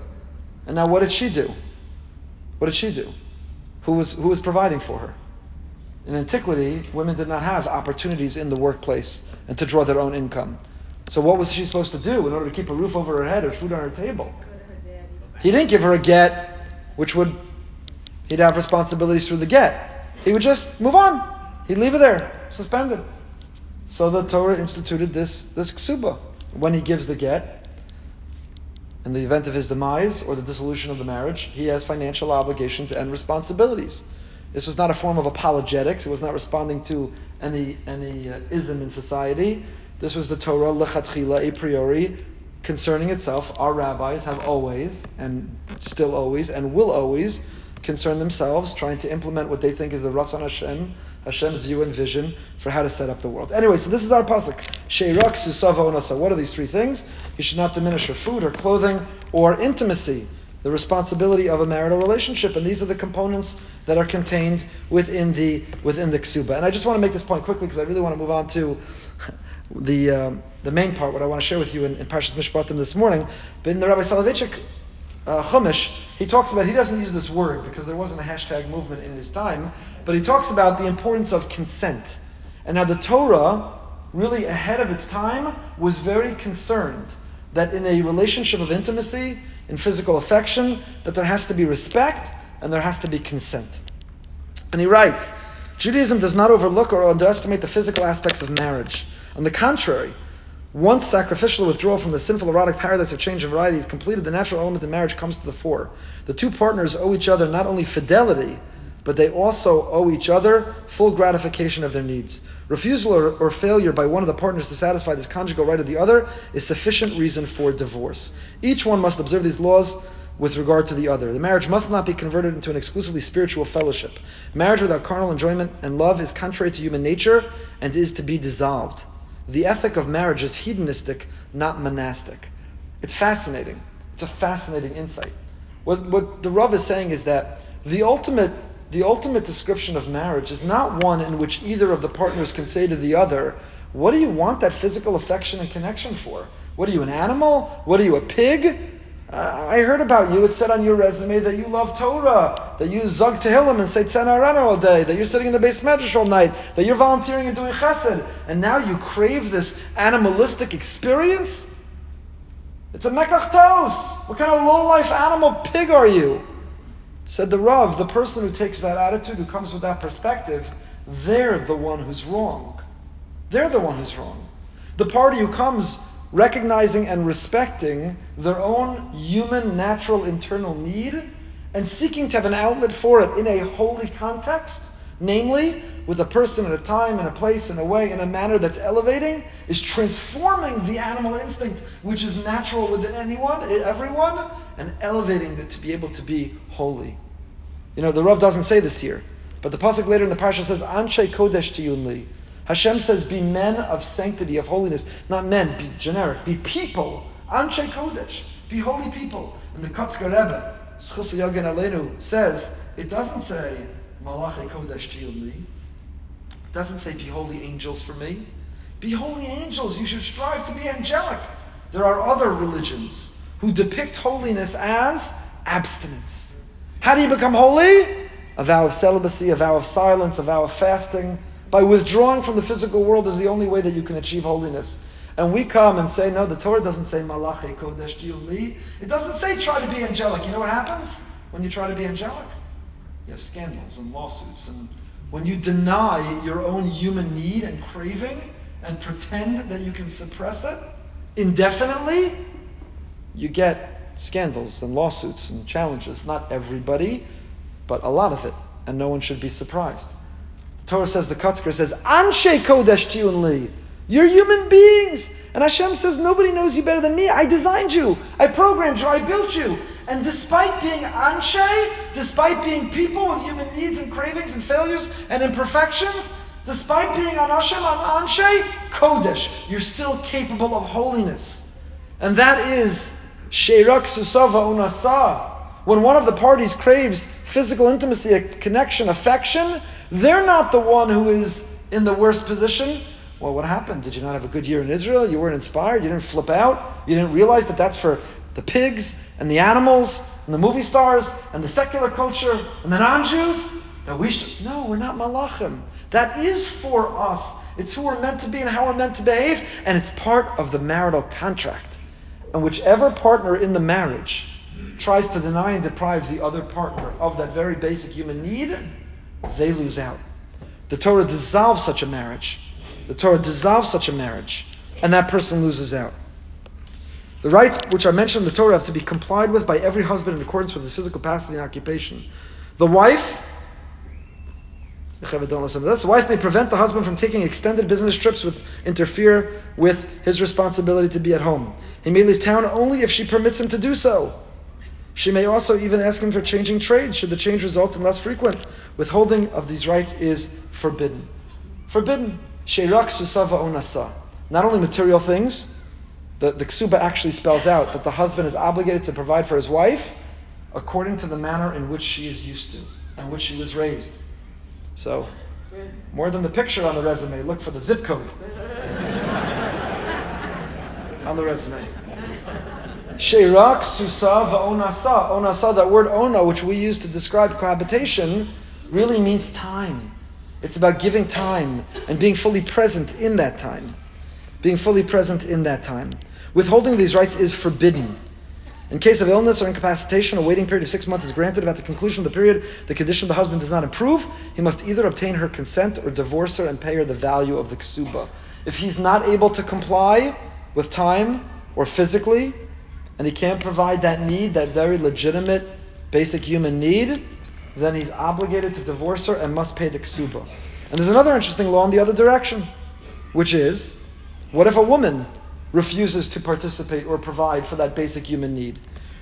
And now, what did she do? What did she do? Who was, who was providing for her? In antiquity, women did not have opportunities in the workplace and to draw their own income. So, what was she supposed to do in order to keep a roof over her head or food on her table? He didn't give her a get, which would he'd have responsibilities through the get. He would just move on. He'd leave it there, suspended. So the Torah instituted this, this ksuba. When he gives the get, in the event of his demise or the dissolution of the marriage, he has financial obligations and responsibilities. This was not a form of apologetics. It was not responding to any, any uh, ism in society. This was the Torah, lechatchila, a priori, concerning itself. Our rabbis have always, and still always, and will always, concern themselves trying to implement what they think is the Ratzon Hashem, Hashem's view and vision for how to set up the world. Anyway, so this is our pasuk. Sheirak susava onasa. What are these three things? You should not diminish her food, her clothing, or intimacy, the responsibility of a marital relationship. And these are the components that are contained within the within the ksuba. And I just want to make this point quickly because I really want to move on to the um, the main part. What I want to share with you in, in Parshas Mishpatim this morning. But in the Rabbi Soloveitchik uh, Chumash, he talks about, he doesn't use this word because there wasn't a hashtag movement in his time, but he talks about the importance of consent. And how the Torah, really ahead of its time, was very concerned that in a relationship of intimacy, in physical affection, that there has to be respect and there has to be consent. And he writes, Judaism does not overlook or underestimate the physical aspects of marriage. On the contrary, once sacrificial withdrawal from the sinful erotic paradise of change and variety is completed, the natural element in marriage comes to the fore. The two partners owe each other not only fidelity, but they also owe each other full gratification of their needs. Refusal or, or, failure by one of the partners to satisfy this conjugal right of the other is sufficient reason for divorce. Each one must observe these laws with regard to the other. The marriage must not be converted into an exclusively spiritual fellowship. Marriage without carnal enjoyment and love is contrary to human nature and is to be dissolved. The ethic of marriage is hedonistic, not monastic. It's fascinating. It's a fascinating insight. What, what the Rav is saying is that the ultimate, the ultimate description of marriage is not one in which either of the partners can say to the other, What do you want that physical affection and connection for? What are you, an animal? What are you, a pig? Uh, I heard about you. It said on your resume that you love Torah, that you zog Tehillim and say Tzana all day, that you're sitting in the beis medrash all night, that you're volunteering and doing chesed, and now you crave this animalistic experience? It's a mekach tos. What kind of low-life animal pig are you? Said the Rav, the person who takes that attitude, who comes with that perspective, they're the one who's wrong. They're the one who's wrong. The party who comes recognizing and respecting their own human, natural, internal need and seeking to have an outlet for it in a holy context, namely with a person at a time, in a place, in a way, in a manner that's elevating, is transforming the animal instinct, which is natural within anyone, eh, everyone, and elevating it to be able to be holy. You know, the Rav doesn't say this here, but the pasuk later in the parsha says, "Anshe kodesh tiyunli." Hashem says, "Be men of sanctity, of holiness." Not men, be generic. Be people. Anshe kodesh. Be holy people. And the Kotzker Rebbe, Schus Yogan Aleinu, says it doesn't say Malachi kodesh tiyunli doesn't say, Be holy angels for me. Be holy angels. You should strive to be angelic. There are other religions who depict holiness as abstinence. How do you become holy? A vow of celibacy, a vow of silence, a vow of fasting. By withdrawing from the physical world is the only way that you can achieve holiness. And we come and say, no, the Torah doesn't say Malachi Kodesh Jiuli. It doesn't say try to be angelic. You know what happens when you try to be angelic? You have scandals and lawsuits and when you deny your own human need and craving and pretend that you can suppress it indefinitely, you get scandals and lawsuits and challenges. Not everybody, but a lot of it. And no one should be surprised. Torah says, the Kotzker says, Anshe Kodesh Li. You're human beings. And Hashem says, Nobody knows you better than me. I designed you, I programmed you, I built you. And despite being anshe, despite being people with human needs and cravings and failures and imperfections, despite being anashim and anshe, kodesh, you're still capable of holiness. And that is sherak susava unasa. When one of the parties craves physical intimacy, a connection, affection, they're not the one who is in the worst position. Well, what happened? Did you not have a good year in Israel? You weren't inspired? You didn't flip out? You didn't realize that that's for the pigs and the animals and the movie stars and the secular culture and the non-Jews that we should. No, we're not malachim. That is for us. It's who we're meant to be and how we're meant to behave, and it's part of the marital contract. And whichever partner in the marriage tries to deny and deprive the other partner of that very basic human need, they lose out. The Torah dissolves such a marriage. The Torah dissolves such a marriage, and that person loses out. The rights which are mentioned in the Torah have to be complied with by every husband in accordance with his physical capacity and occupation. The wife, the wife may prevent the husband from taking extended business trips with interfere with his responsibility to be at home. He may leave town only if she permits him to do so. She may also even ask him for changing trades should the change result in less frequent. Withholding of these rights is forbidden. Forbidden. Sheila onasa. Not only material things, the, the ksuba actually spells out that the husband is obligated to provide for his wife according to the manner in which she is used to and which she was raised. So, more than the picture on the resume, look for the zip code on the resume. Sheirak susa va'onasa. Onasa, that word ona, which we use to describe cohabitation, really means time. It's about giving time and being fully present in that time. Being fully present in that time. Withholding these rights is forbidden. In case of illness or incapacitation, a waiting period of six months is granted. At the conclusion of the period the condition of the husband does not improve, he must either obtain her consent or divorce her and pay her the value of the ksuba. If he's not able to comply with time or physically, and he can't provide that need, that very legitimate basic human need, then he's obligated to divorce her and must pay the ksuba. And there's another interesting law in the other direction, which is what if a woman refuses to participate or provide for that basic human need.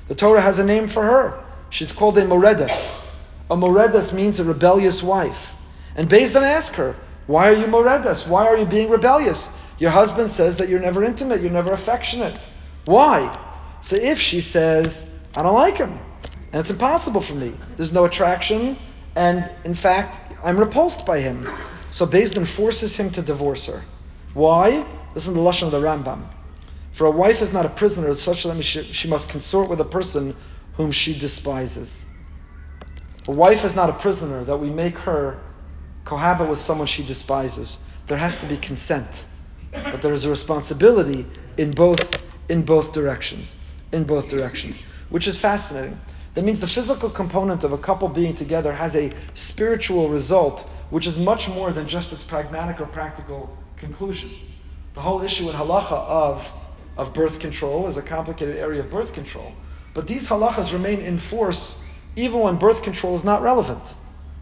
The Torah has a name for her. She's called a moredes. A moredes means a rebellious wife. And Beis Din ask her, why are you moredes? Why are you being rebellious? Your husband says that you're never intimate, you're never affectionate. Why? So if she says, I don't like him, and it's impossible for me, there's no attraction, and in fact, I'm repulsed by him. So Din forces him to divorce her. Why? Listen to the Lashon of the Rambam. For a wife is not a prisoner, such that she must consort with a person whom she despises. A wife is not a prisoner that we make her cohabit with someone she despises. There has to be consent. But there is a responsibility in both in both directions. In both directions. Which is fascinating. That means the physical component of a couple being together has a spiritual result, which is much more than just its pragmatic or practical conclusion. The whole issue in halacha of, of birth control is a complicated area of birth control. But these halachas remain in force even when birth control is not relevant.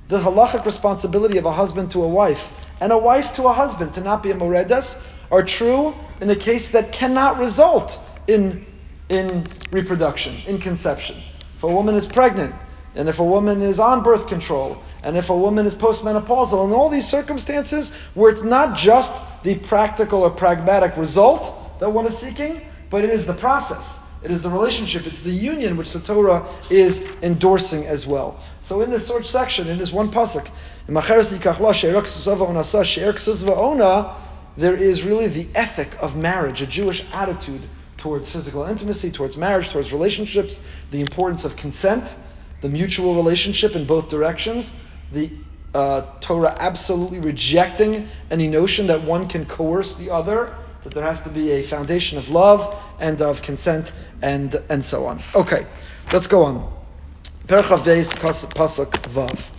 The halachic responsibility of a husband to a wife and a wife to a husband to not be a moredas are true in a case that cannot result in, in reproduction, in conception. If a woman is pregnant, and if a woman is on birth control, and if a woman is postmenopausal, and all these circumstances where it's not just the practical or pragmatic result that one is seeking, but it is the process. It is the relationship, it's the union which the Torah is endorsing as well. So in this short section, in this one pasuk, there is really the ethic of marriage, a Jewish attitude towards physical intimacy, towards marriage, towards relationships, the importance of consent, the mutual relationship in both directions, the uh, Torah absolutely rejecting any notion that one can coerce the other, that there has to be a foundation of love and of consent and, and so on. Okay, let's go on. Perchav Pasuk Vav.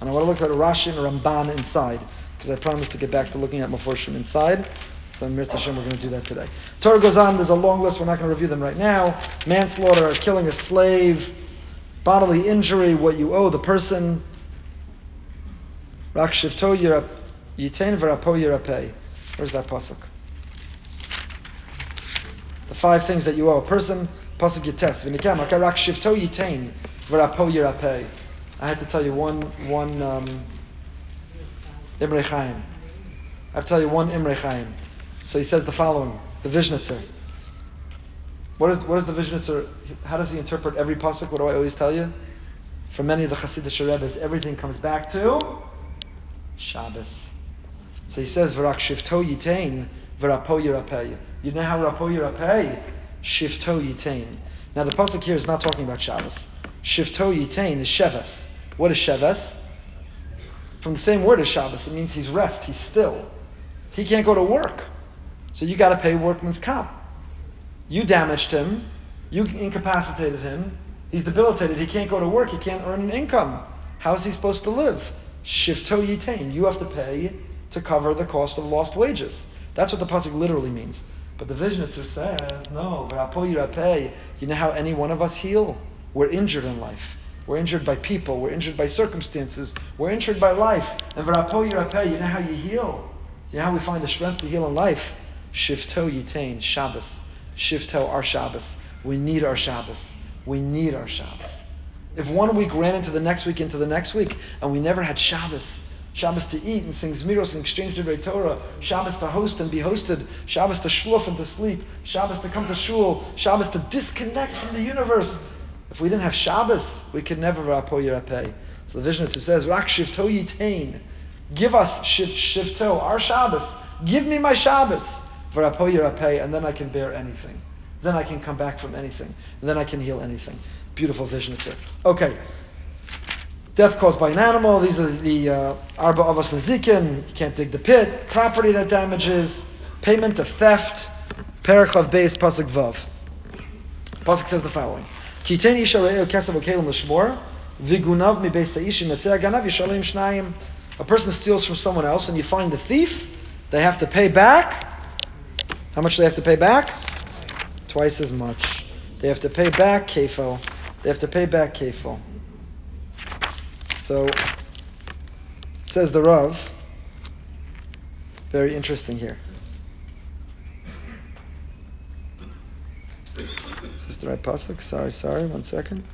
And I want to look at Rashi and Ramban inside, because I promised to get back to looking at Meforshim inside. So Mirza Hashem, we're going to do that today. Torah goes on, there's a long list, we're not going to review them right now. Manslaughter, killing a slave, bodily injury, what you owe the person. Rak shivto yitain v'rapo yirapei. Where's that pasuk? The five things that you owe a person. Pasuk yites. V'nikam rak shivto yitain v'rapo yirapei. I had to tell you one one um, Imre Chaim. I have to tell you one Imre Chaim. So he says the following: the Vishnitzer. What is, what is the Vishnitzer? How does he interpret every pasuk? What do I always tell you? For many of the Hasidic Rebbe's, everything comes back to Shabbos. So he says, "V'rak shifto yitain, v'rapo yirapei." You know how rapo yirapei? Shifto yitain. Now the pasuk here is not talking about Shabbos. Shifto yitain is Sheves. What is Sheves? From the same word as Shabbos, it means he's rest, he's still. He can't go to work. So you got to pay workman's comp. You damaged him. You incapacitated him. He's debilitated. He can't go to work. He can't earn an income. How is he supposed to live? Shifto yitain. You have to pay to cover the cost of lost wages. That's what the pasuk literally means. But the Vishnitzer says, no, you know how any one of us heal? We're injured in life. We're injured by people. We're injured by circumstances. We're injured by life. And you know how you heal? You know how we find the strength to heal in life? Shifto yitain, Shabbos. Shifto, our Shabbos. We need our Shabbos. We need our Shabbos. If one week ran into the next week, into the next week, and we never had Shabbos, Shabbos to eat and sing Zmiros and exchange the Torah, Shabbos to host and be hosted, Shabbos to shluf and to sleep, Shabbos to come to shul, Shabbos to disconnect from the universe. If we didn't have Shabbos, we could never rapo yirapeh. So the Vishnitzer says, Rak shivto yitain. Give us shiv, shivto, our Shabbos. Give me my Shabbos and then I can bear anything. Then I can come back from anything. Then I can heal anything. Beautiful vision it's Okay. Death caused by an animal. These are the uh, arba avos nezikin. You can't dig the pit. Property that damages. Payment of theft. Perichav beis pasuk vav. Pasuk says the following: Kiten isha kesav okelim l'shmor v'gunav mi beis ha'ishim ganav shnayim. A person steals from someone else, and you find the thief. They have to pay back how much do they have to pay back? Twice as much. They have to pay back kefil. They have to pay back kefil. So, says the Rav, very interesting here. Is this the right pasuk? Sorry, sorry, one second.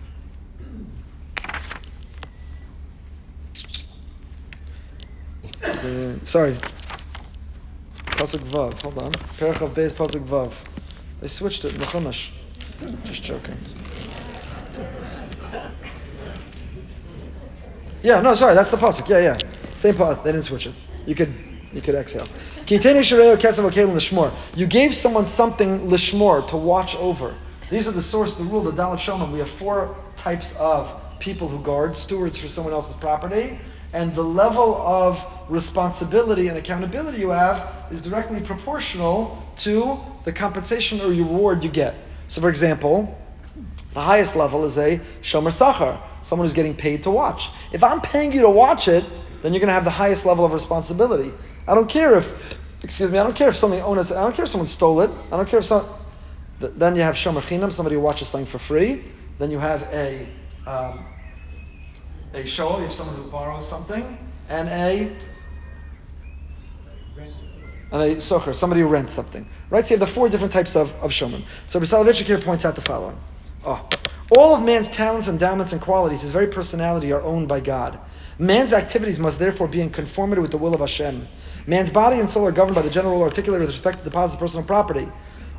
Uh, sorry, Pasuk Vav. Hold on. Perach of Beis Pasuk Vav. They switched it in the. Just joking. Yeah, no, sorry, that's the pasuk. Yeah, yeah, same pasuk. They didn't switch it. You could, you could exhale. You gave someone something lishmor to watch over. These are the source, the rule, the Daled Shomrim. We have four types of people who guard, stewards for someone else's property, and the level of responsibility and accountability you have is directly proportional to the compensation or reward you get. So, for example, the highest level is a shomer sachar, someone who's getting paid to watch. If I'm paying you to watch it, then you're going to have the highest level of responsibility. I don't care if, excuse me, I don't care if something owners, I don't care if someone stole it. I don't care if some. Then you have shomer chinam, somebody who watches something for free. Then you have a um, a show, you have someone who borrows something, and a and a socher, somebody who rents something. Right? So you have the four different types of, of showman. So Soloveitchik here points out the following. Oh. All of man's talents, endowments, and qualities, his very personality, are owned by God. Man's activities must therefore be in conformity with the will of Hashem. Man's body and soul are governed by the general rule articulated with respect to deposit of personal property.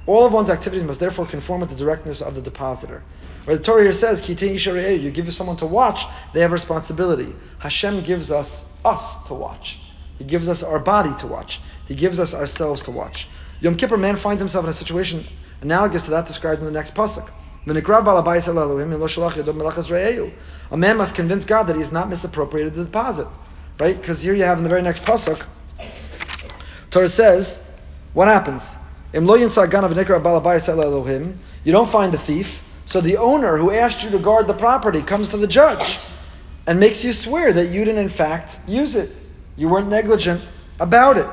All of one's activities must therefore conform with the directness of the depositor. Where the Torah here says, you give someone to watch, they have responsibility. Hashem gives us us to watch. He gives us our body to watch. He gives us ourselves to watch. Yom Kippur, man finds himself in a situation analogous to that described in the next pasuk. A man must convince God that he has not misappropriated the deposit. Right? Because here you have in the very next pasuk, Torah says, what happens? You don't find the thief, so the owner who asked you to guard the property comes to the judge and makes you swear that you didn't in fact use it. You weren't negligent about it.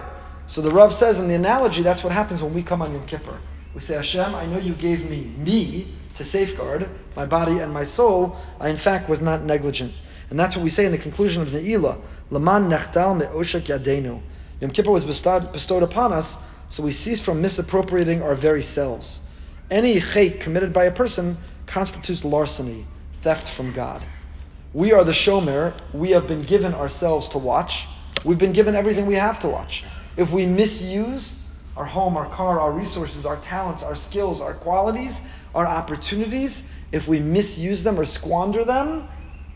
So the Rav says in the analogy, that's what happens when we come on Yom Kippur. We say, Hashem, I know you gave me me to safeguard my body and my soul. I in fact was not negligent. And that's what we say in the conclusion of Ne'ilah. Laman nechtal me'oshak yadenu. Yom Kippur was bestowed upon us, so we cease from misappropriating our very selves. Any chait committed by a person constitutes larceny, theft from God. We are the shomer. We have been given ourselves to watch. We've been given everything we have to watch. If we misuse our home, our car, our resources, our talents, our skills, our qualities, our opportunities, if we misuse them or squander them,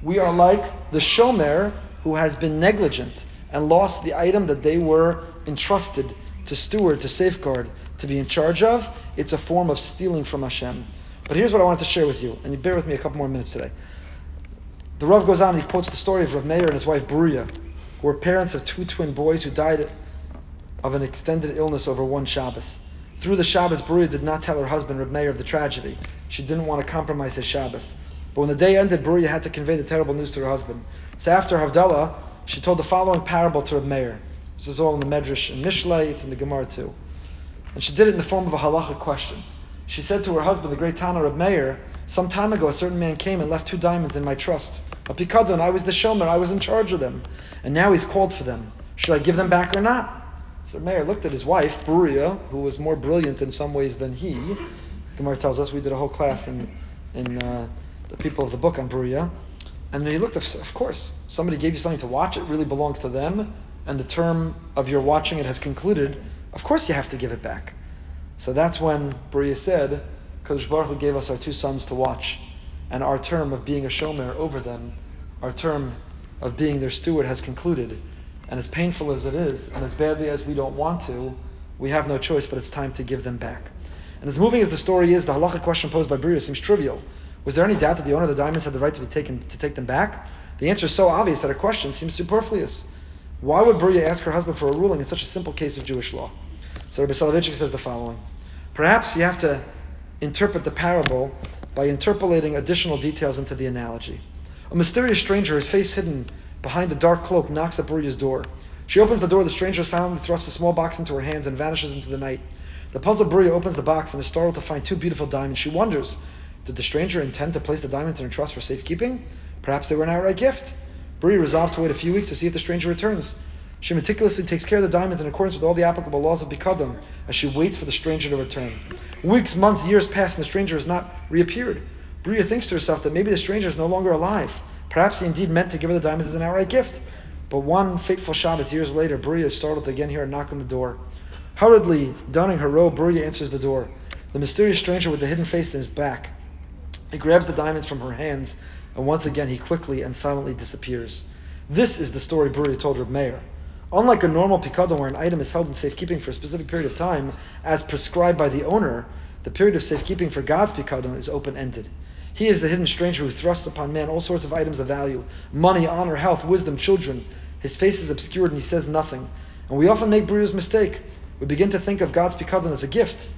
we are like the shomer who has been negligent and lost the item that they were entrusted to steward, to safeguard, to be in charge of. It's a form of stealing from Hashem. But here's what I wanted to share with you, and you bear with me a couple more minutes today. The Rav goes on, he quotes the story of Rav Meir and his wife Bruria, who were parents of two twin boys who died of an extended illness over one Shabbos. Through the Shabbos, Bruria did not tell her husband, Reb Meir, of the tragedy. She didn't want to compromise his Shabbos. But when the day ended, Bruria had to convey the terrible news to her husband. So after Havdalah, she told the following parable to Reb Meir. This is all in the Medrash and Mishlei, it's in the Gemara too. And she did it in the form of a halacha question. She said to her husband, the great Tana Reb Meir, some time ago a certain man came and left two diamonds in my trust. A pikadon, I was the shomer, I was in charge of them. And now he's called for them. Should I give them back or not? So Meir looked at his wife, Bruria, who was more brilliant in some ways than he. Gemara tells us we did a whole class in, in uh, the people of the book on Bruria. And he looked, of course, somebody gave you something to watch, it really belongs to them, and the term of your watching it has concluded, of course you have to give it back. So that's when Bruria said, Kadosh Baruch Hu gave us our two sons to watch, and our term of being a shomer over them, our term of being their steward has concluded. And as painful as it is, and as badly as we don't want to, we have no choice, but it's time to give them back. And as moving as the story is, the halacha question posed by Bruria seems trivial. Was there any doubt that the owner of the diamonds had the right to be taken to take them back? The answer is so obvious that her question seems superfluous. Why would Bruria ask her husband for a ruling in such a simple case of Jewish law? So Rabbi Soloveitchik says the following. Perhaps you have to interpret the parable by interpolating additional details into the analogy. A mysterious stranger, his face hidden behind a dark cloak, knocks at Bruria's door. She opens the door, the stranger silently thrusts a small box into her hands and vanishes into the night. The puzzled Bruria opens the box and is startled to find two beautiful diamonds. She wonders, did the stranger intend to place the diamonds in her trust for safekeeping? Perhaps they were an outright gift. Bruria resolves to wait a few weeks to see if the stranger returns. She meticulously takes care of the diamonds in accordance with all the applicable laws of Pikadon as she waits for the stranger to return. Weeks, months, years pass and the stranger has not reappeared. Bruria thinks to herself that maybe the stranger is no longer alive. Perhaps he indeed meant to give her the diamonds as an outright gift. But one fateful Shabbos years later, Bruria is startled to again hear a knock on the door. Hurriedly donning her robe, Bruria answers the door. The mysterious stranger with the hidden face in his back. He grabs the diamonds from her hands, and once again he quickly and silently disappears. This is the story Bruria told Reb Meir. Unlike a normal pikadon where an item is held in safekeeping for a specific period of time, as prescribed by the owner, the period of safekeeping for God's pikadon is open-ended. He is the hidden stranger who thrusts upon man all sorts of items of value money, honor, health, wisdom, children. His face is obscured and he says nothing. And we often make Bruria's mistake. We begin to think of God's pikadon as a gift.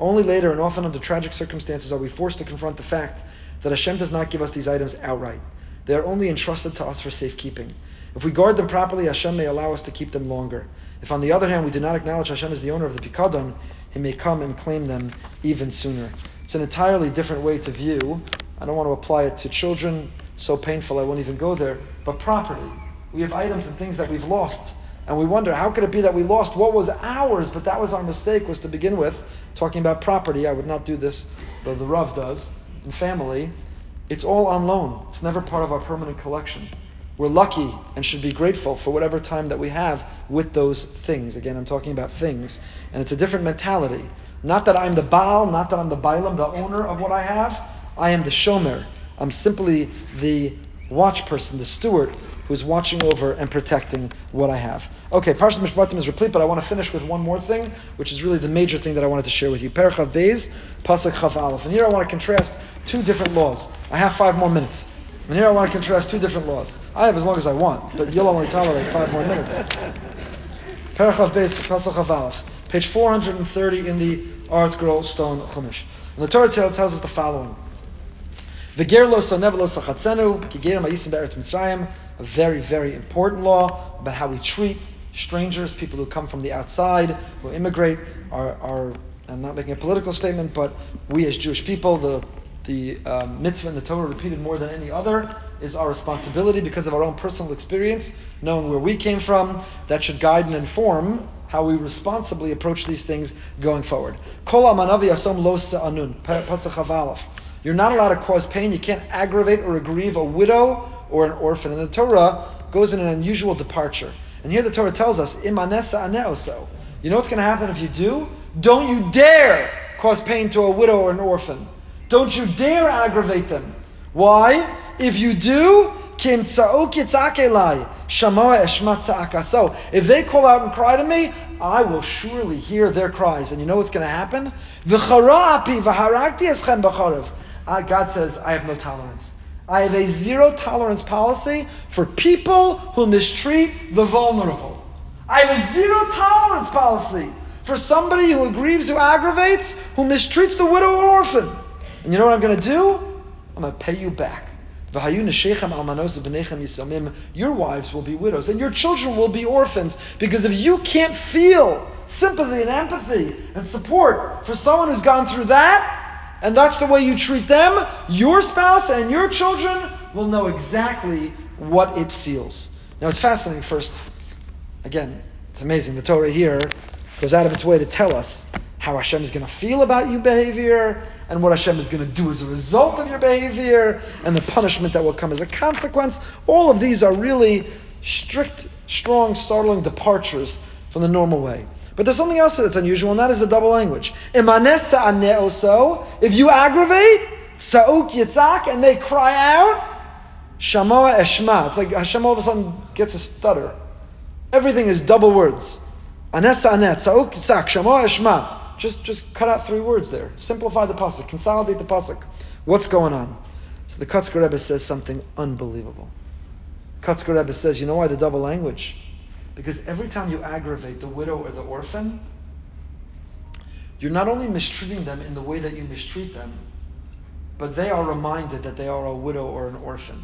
Only later and often under tragic circumstances are we forced to confront the fact that Hashem does not give us these items outright. They are only entrusted to us for safekeeping. If we guard them properly, Hashem may allow us to keep them longer. If, on the other hand, we do not acknowledge Hashem as the owner of the Pikadon, He may come and claim them even sooner. It's an entirely different way to view. I don't want to apply it to children, so painful I won't even go there, but property. We have items and things that we've lost, and we wonder how could it be that we lost what was ours, but that was our mistake, was to begin with. Talking about property, I would not do this, though the Rav does, in family. It's all on loan, it's never part of our permanent collection we're lucky and should be grateful for whatever time that we have with those things. Again, I'm talking about things. And it's a different mentality. Not that I'm the Baal, not that I'm the Bailam, the owner of what I have. I am the Shomer. I'm simply the watch person, the steward, who's watching over and protecting what I have. Okay, Parshat Mishpatim is replete, but I want to finish with one more thing, which is really the major thing that I wanted to share with you. Perichav Beis, Pasuk Chav Aleph. And here I want to contrast two different laws. I have five more minutes. And here I want to contrast two different laws. I have as long as I want, but you'll only tolerate five more minutes. Parachav Beis Pasach Aleph, page 430 in the ArtScroll Stone Chumash. And the Torah tells us the following. V'ger lo sonev lo sachatzenu, be'eretz Mitzrayim, a very, very important law about how we treat strangers, people who come from the outside, who immigrate, are, are I'm not making a political statement, but we as Jewish people, the the um, mitzvah and the Torah repeated more than any other is our responsibility because of our own personal experience, knowing where we came from. That should guide and inform how we responsibly approach these things going forward. You're not allowed to cause pain. You can't aggravate or aggrieve a widow or an orphan. And the Torah goes in an unusual departure. And here the Torah tells us, imanesa aneoso. You know what's going to happen if you do? Don't you dare cause pain to a widow or an orphan. Don't you dare aggravate them. Why? If you do, kim So if they call out and cry to me, I will surely hear their cries. And you know what's going to happen? God says, I have no tolerance. I have a zero tolerance policy for people who mistreat the vulnerable. I have a zero tolerance policy for somebody who aggrieves, who aggravates, who mistreats the widow or orphan. And you know what I'm going to do? I'm going to pay you back. Your wives will be widows, and your children will be orphans. Because if you can't feel sympathy and empathy and support for someone who's gone through that, and that's the way you treat them, your spouse and your children will know exactly what it feels. Now, it's fascinating, first. Again, it's amazing. The Torah here goes out of its way to tell us how Hashem is going to feel about your behavior, and what Hashem is going to do as a result of your behavior, and the punishment that will come as a consequence. All of these are really strict, strong, startling departures from the normal way. But there's something else that's unusual, and that is the double language. If you aggravate, sa'uk yitzak, and they cry out, shamoa eshma. It's like Hashem all of a sudden gets a stutter. Everything is double words. Anesa anet, sa'uk yitzak, shamoa eshma. Just, just cut out three words there. Simplify the pasuk. Consolidate the pasuk. What's going on? So the Kotzker Rebbe says something unbelievable. Kotzker Rebbe says, you know why the double language? Because every time you aggravate the widow or the orphan, you're not only mistreating them in the way that you mistreat them, but they are reminded that they are a widow or an orphan.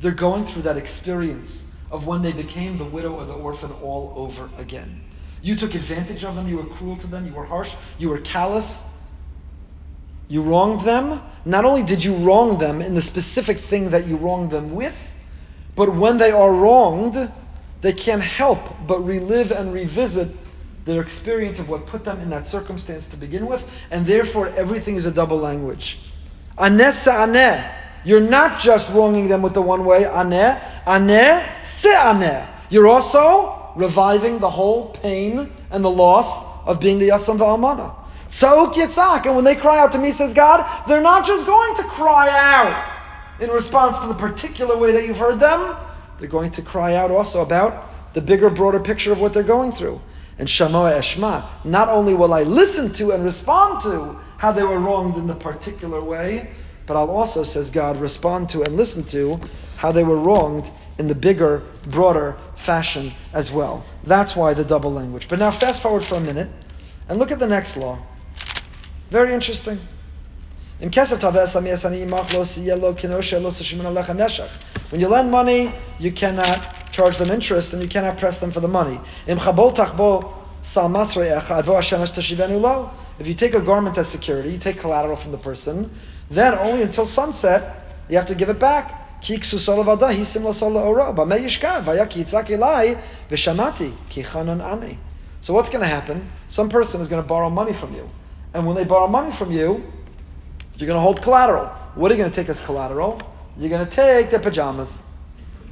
They're going through that experience of when they became the widow or the orphan all over again. You took advantage of them, you were cruel to them, you were harsh, you were callous. You wronged them. Not only did you wrong them in the specific thing that you wronged them with, but when they are wronged, they can't help but relive and revisit their experience of what put them in that circumstance to begin with, and therefore everything is a double language. Aneh aneh. You're not just wronging them with the one way, aneh, aneh, se aneh. You're also reviving the whole pain and the loss of being the Yasam Va'almana. Tza'uk Yitzhak. And when they cry out to me, says God, they're not just going to cry out in response to the particular way that you've heard them, they're going to cry out also about the bigger, broader picture of what they're going through. And Shamoa Eshma, not only will I listen to and respond to how they were wronged in the particular way, but I'll also, says God, respond to and listen to how they were wronged in the bigger, broader fashion as well. That's why the double language. But now, fast forward for a minute and look at the next law. Very interesting. When you lend money, you cannot charge them interest and you cannot press them for the money. If you take a garment as security, you take collateral from the person, then only until sunset you have to give it back. So what's going to happen? Some person is going to borrow money from you. And when they borrow money from you, you're going to hold collateral. What are you going to take as collateral? You're going to take their pajamas.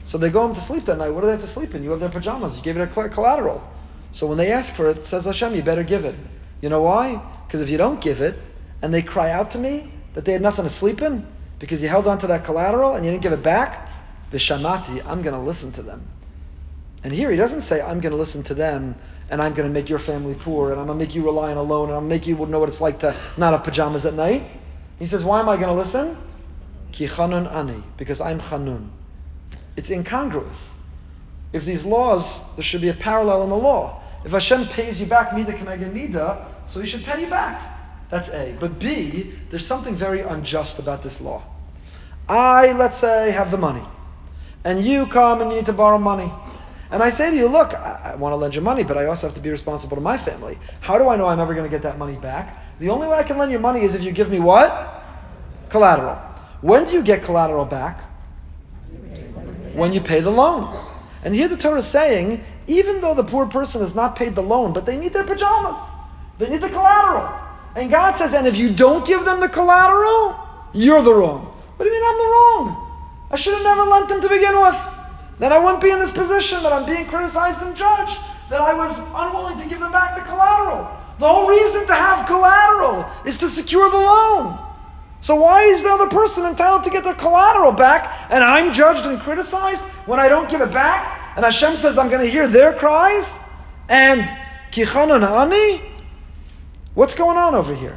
So they go home to sleep that night. What do they have to sleep in? You have their pajamas. You gave it a collateral. So when they ask for it, says Hashem, you better give it. You know why? Because if you don't give it, and they cry out to me that they had nothing to sleep in, because you held on to that collateral and you didn't give it back, the shamati, I'm going to listen to them. And here he doesn't say, I'm going to listen to them and I'm going to make your family poor and I'm going to make you rely on a loan and I'm going to make you know what it's like to not have pajamas at night. He says, Why am I going to listen? Ki chanun ani, because I'm chanun. It's incongruous. If these laws, there should be a parallel in the law. If Hashem pays you back mida kemeged mida, so he should pay you back. That's A. But B, there's something very unjust about this law. I, let's say, have the money, and you come and you need to borrow money. And I say to you, look, I, I want to lend you money, but I also have to be responsible to my family. How do I know I'm ever going to get that money back? The only way I can lend you money is if you give me what? Collateral. When do you get collateral back? When you pay the loan. And here the Torah is saying, even though the poor person has not paid the loan, but they need their pajamas, they need the collateral. And God says, and if you don't give them the collateral, you're the wrong. What do you mean I'm the wrong? I should have never lent them to begin with then I wouldn't be in this position that I'm being criticized and judged, that I was unwilling to give them back the collateral. The whole reason to have collateral is to secure the loan. So why is the other person entitled to get their collateral back and I'm judged and criticized when I don't give it back? And Hashem says I'm going to hear their cries? And Kichanun Ani? What's going on over here?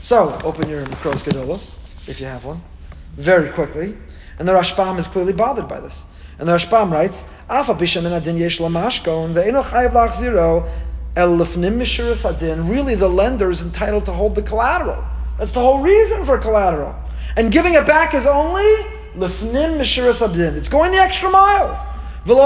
So, open your Mikros Gedolos, if you have one, very quickly. And the Rashbam is clearly bothered by this. And the Rashbam writes, Afa bisham in adin yesh lamashkon ve'eno chayiv lachziro el lefnim mishuras adin. Really, the lender is entitled to hold the collateral. That's the whole reason for collateral. And giving it back is only lefnim mishuras adin. It's going the extra mile. And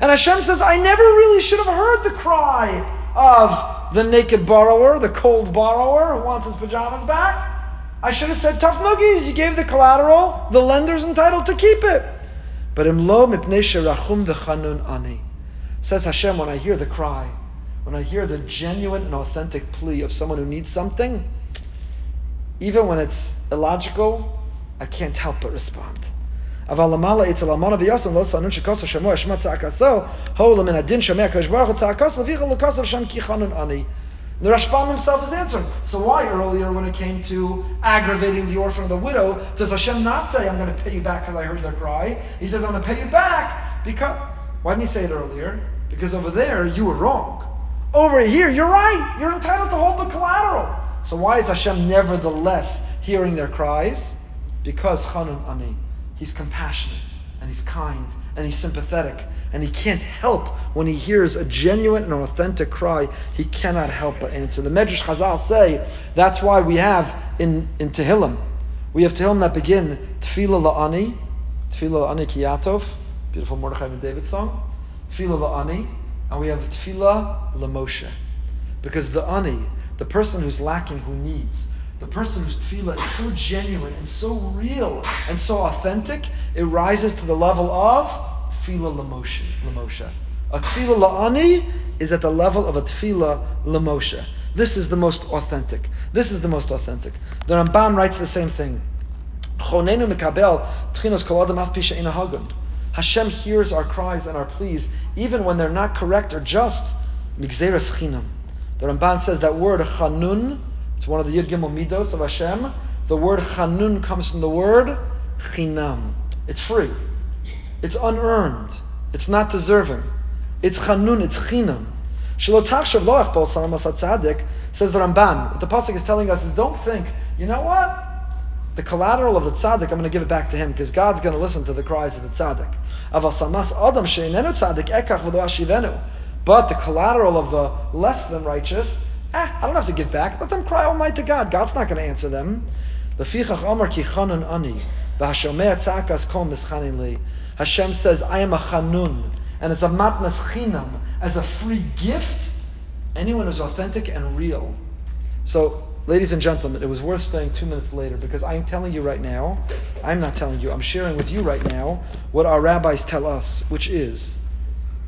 Hashem says, I never really should have heard the cry of the naked borrower, the cold borrower who wants his pajamas back. I should have said, tough noogies, you gave the collateral, the lender's entitled to keep it. But imlo mipnei rachum v'chanun ani. Says Hashem, when I hear the cry, when I hear the genuine and authentic plea of someone who needs something, even when it's illogical, I can't help but respond. The Rashbam himself is answering. So why earlier when it came to aggravating the orphan or the widow, does Hashem not say, I'm going to pay you back because I heard their cry? He says, I'm going to pay you back because... Why didn't he say it earlier? Because over there, you were wrong. Over here, you're right. You're entitled to hold the collateral. So why is Hashem nevertheless hearing their cries? Because Chanun Ani, he's compassionate and he's kind and he's sympathetic and he can't help when he hears a genuine and authentic cry, he cannot help but answer. The Medrash Chazal say that's why we have in, in Tehillim, we have Tehillim that begin Tefillah La'ani, Tefillah La'ani Kiyatov, beautiful Mordechai Ben David song, Tefillah La'ani, and we have Tefillah LaMoshe. Because the Ani, the person who's lacking, who needs, the person whose tefillah is so genuine and so real and so authentic, it rises to the level of tefillah lamoshe. A tefillah la'ani is at the level of a tefillah lamoshe. This is the most authentic. This is the most authentic. The Ramban writes the same thing. Hashem hears our cries and our pleas, even when they're not correct or just. The Ramban says that word chanun, it's one of the Yud Gimel Midos of Hashem. The word chanun comes from the word chinam. It's free. It's unearned. It's not deserving. It's chanun, it's chinam. Shalotach loach bol tzadik says the Ramban. What the pasuk is telling us is don't think, you know what? The collateral of the tzaddik, I'm going to give it back to him because God's going to listen to the cries of the tzaddik. adam tzaddik ekach But the collateral of the less than righteous, eh, I don't have to give back. Let them cry all night to God. God's not going to answer them. Lefichach amar ki ani. Hashem says, I am a chanun, and as a matnas chinam, as a free gift. Anyone who's authentic and real. So, ladies and gentlemen, it was worth staying two minutes later because I'm telling you right now, I'm not telling you, I'm sharing with you right now what our rabbis tell us, which is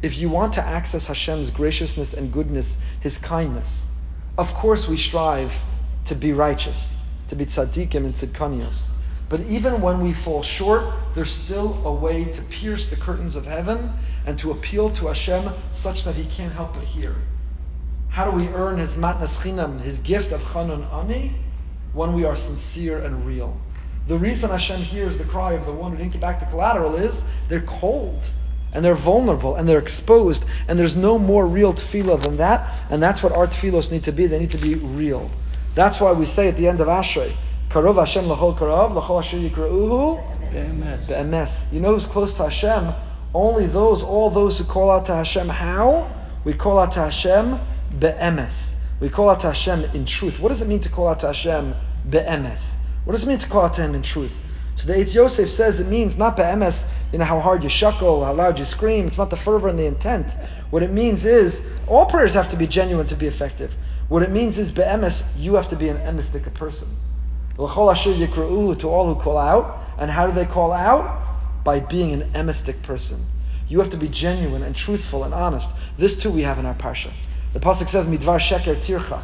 if you want to access Hashem's graciousness and goodness, His kindness, of course we strive to be righteous, to be tzaddikim and tzidkanios. But even when we fall short, there's still a way to pierce the curtains of heaven and to appeal to Hashem such that He can't help but hear. How do we earn His matnas chinam, His gift of chanun ani? When we are sincere and real. The reason Hashem hears the cry of the one who didn't get back the collateral is they're cold and they're vulnerable and they're exposed and there's no more real tefillah than that and that's what our tefillos need to be. They need to be real. That's why we say at the end of Ashrei, Karov Hashem lachol karav, lachol asher yikra'uhu be'emes. You know who's close to Hashem? Only those, all those who call out to Hashem. How? We call out to Hashem be'emes. We call out to Hashem in truth. What does it mean to call out to Hashem be'emes? What does it mean to call out to Him in truth? So the Eitz Yosef says it means not be'emes, you know, how hard you shuckle, how loud you scream. It's not the fervor and the intent. What it means is, all prayers have to be genuine to be effective. What it means is be'emes, you have to be an emistic person to all who call out. And how do they call out? By being an emistic person. You have to be genuine and truthful and honest. This too we have in our parsha. The pasuk says, "Midvar sheker tirchak."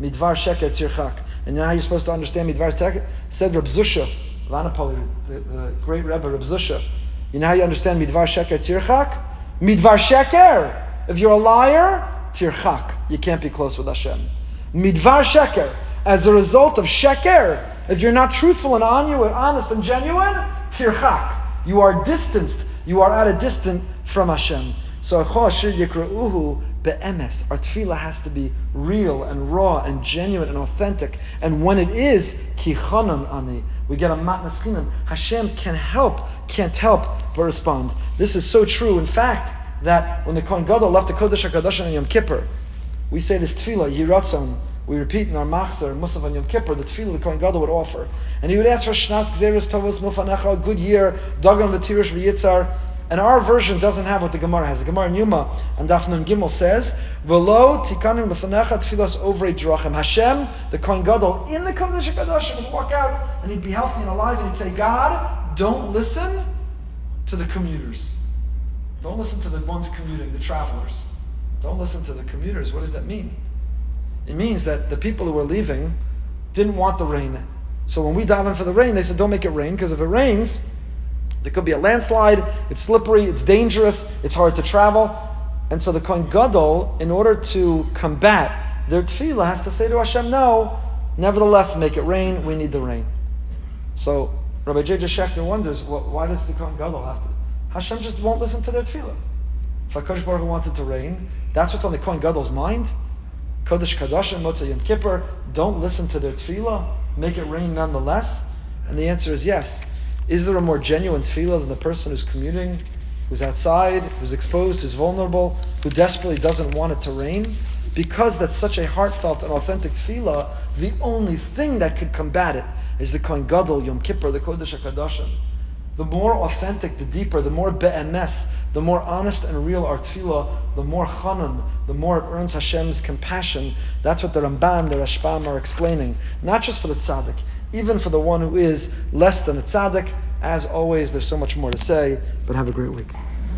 Midvar sheker tirchak. And you know how you're supposed to understand midvar sheker? Said Reb Zusha, Lanapoli, the, the great Rebbe Reb Zusha. You know how you understand midvar sheker tirchak? Midvar sheker. If you're a liar, tirchak. You can't be close with Hashem. Midvar sheker as a result of sheker, if you're not truthful and honest and genuine, tirchak. You are distanced. You are at a distance from Hashem. So yikra'uhu be'emes. Our tefillah has to be real and raw and genuine and authentic. And when it is kichanan ani, we get a matnas. Hashem can help, can't help but respond. This is so true. In fact, that when the Kohen Gadol left the Kodesh HaKadosh on Yom Kippur, we say this tefillah, Yiratzon, we repeat in our Machzor, Musaf and Yom Kippur, the tefillah the Kohen Gadol would offer. And he would ask for Shnas Gzeres Tovos Milfanecha, a good year, Dagan V'tirish V'yitzar. And our version doesn't have what the Gemara has. The Gemara in Yuma and Daf Nun Gimel says, "V'lo tikanim l'fanecha tfilas over drachim." Hashem, the Kohen Gadol, in the Kodesh Hakadosh, would walk out and he'd be healthy and alive, and he'd say, "God, don't listen to the commuters. Don't listen to the ones commuting, the travelers. Don't listen to the commuters. What does that mean? It means that the people who were leaving didn't want the rain. So when we daven for the rain, they said, don't make it rain, because if it rains, there could be a landslide, it's slippery, it's dangerous, it's hard to travel. And so the Kohen Gadol, in order to combat their tefillah, has to say to Hashem, no, nevertheless, make it rain, we need the rain. So Rabbi J. J. Schacter wonders, well, why does the Kohen Gadol have to? Hashem just won't listen to their tefillah. If HaKadosh Baruch wants it to rain, that's what's on the Kohen Gadol's mind. Kodesh Kadashim, Motzei Yom Kippur, don't listen to their tefillah, make it rain nonetheless? And the answer is yes. Is there a more genuine tefillah than the person who's commuting, who's outside, who's exposed, who's vulnerable, who desperately doesn't want it to rain? Because that's such a heartfelt and authentic tefillah, the only thing that could combat it is the Kohen Gadol, Yom Kippur, the Kodesh HaKadoshim. The more authentic, the deeper, the more be'emes, the more honest and real our tefillah, the more chanun, the more it earns Hashem's compassion. That's what the Ramban, the Rashbam are explaining. Not just for the tzaddik, even for the one who is less than a tzaddik. As always, there's so much more to say, but have a great week.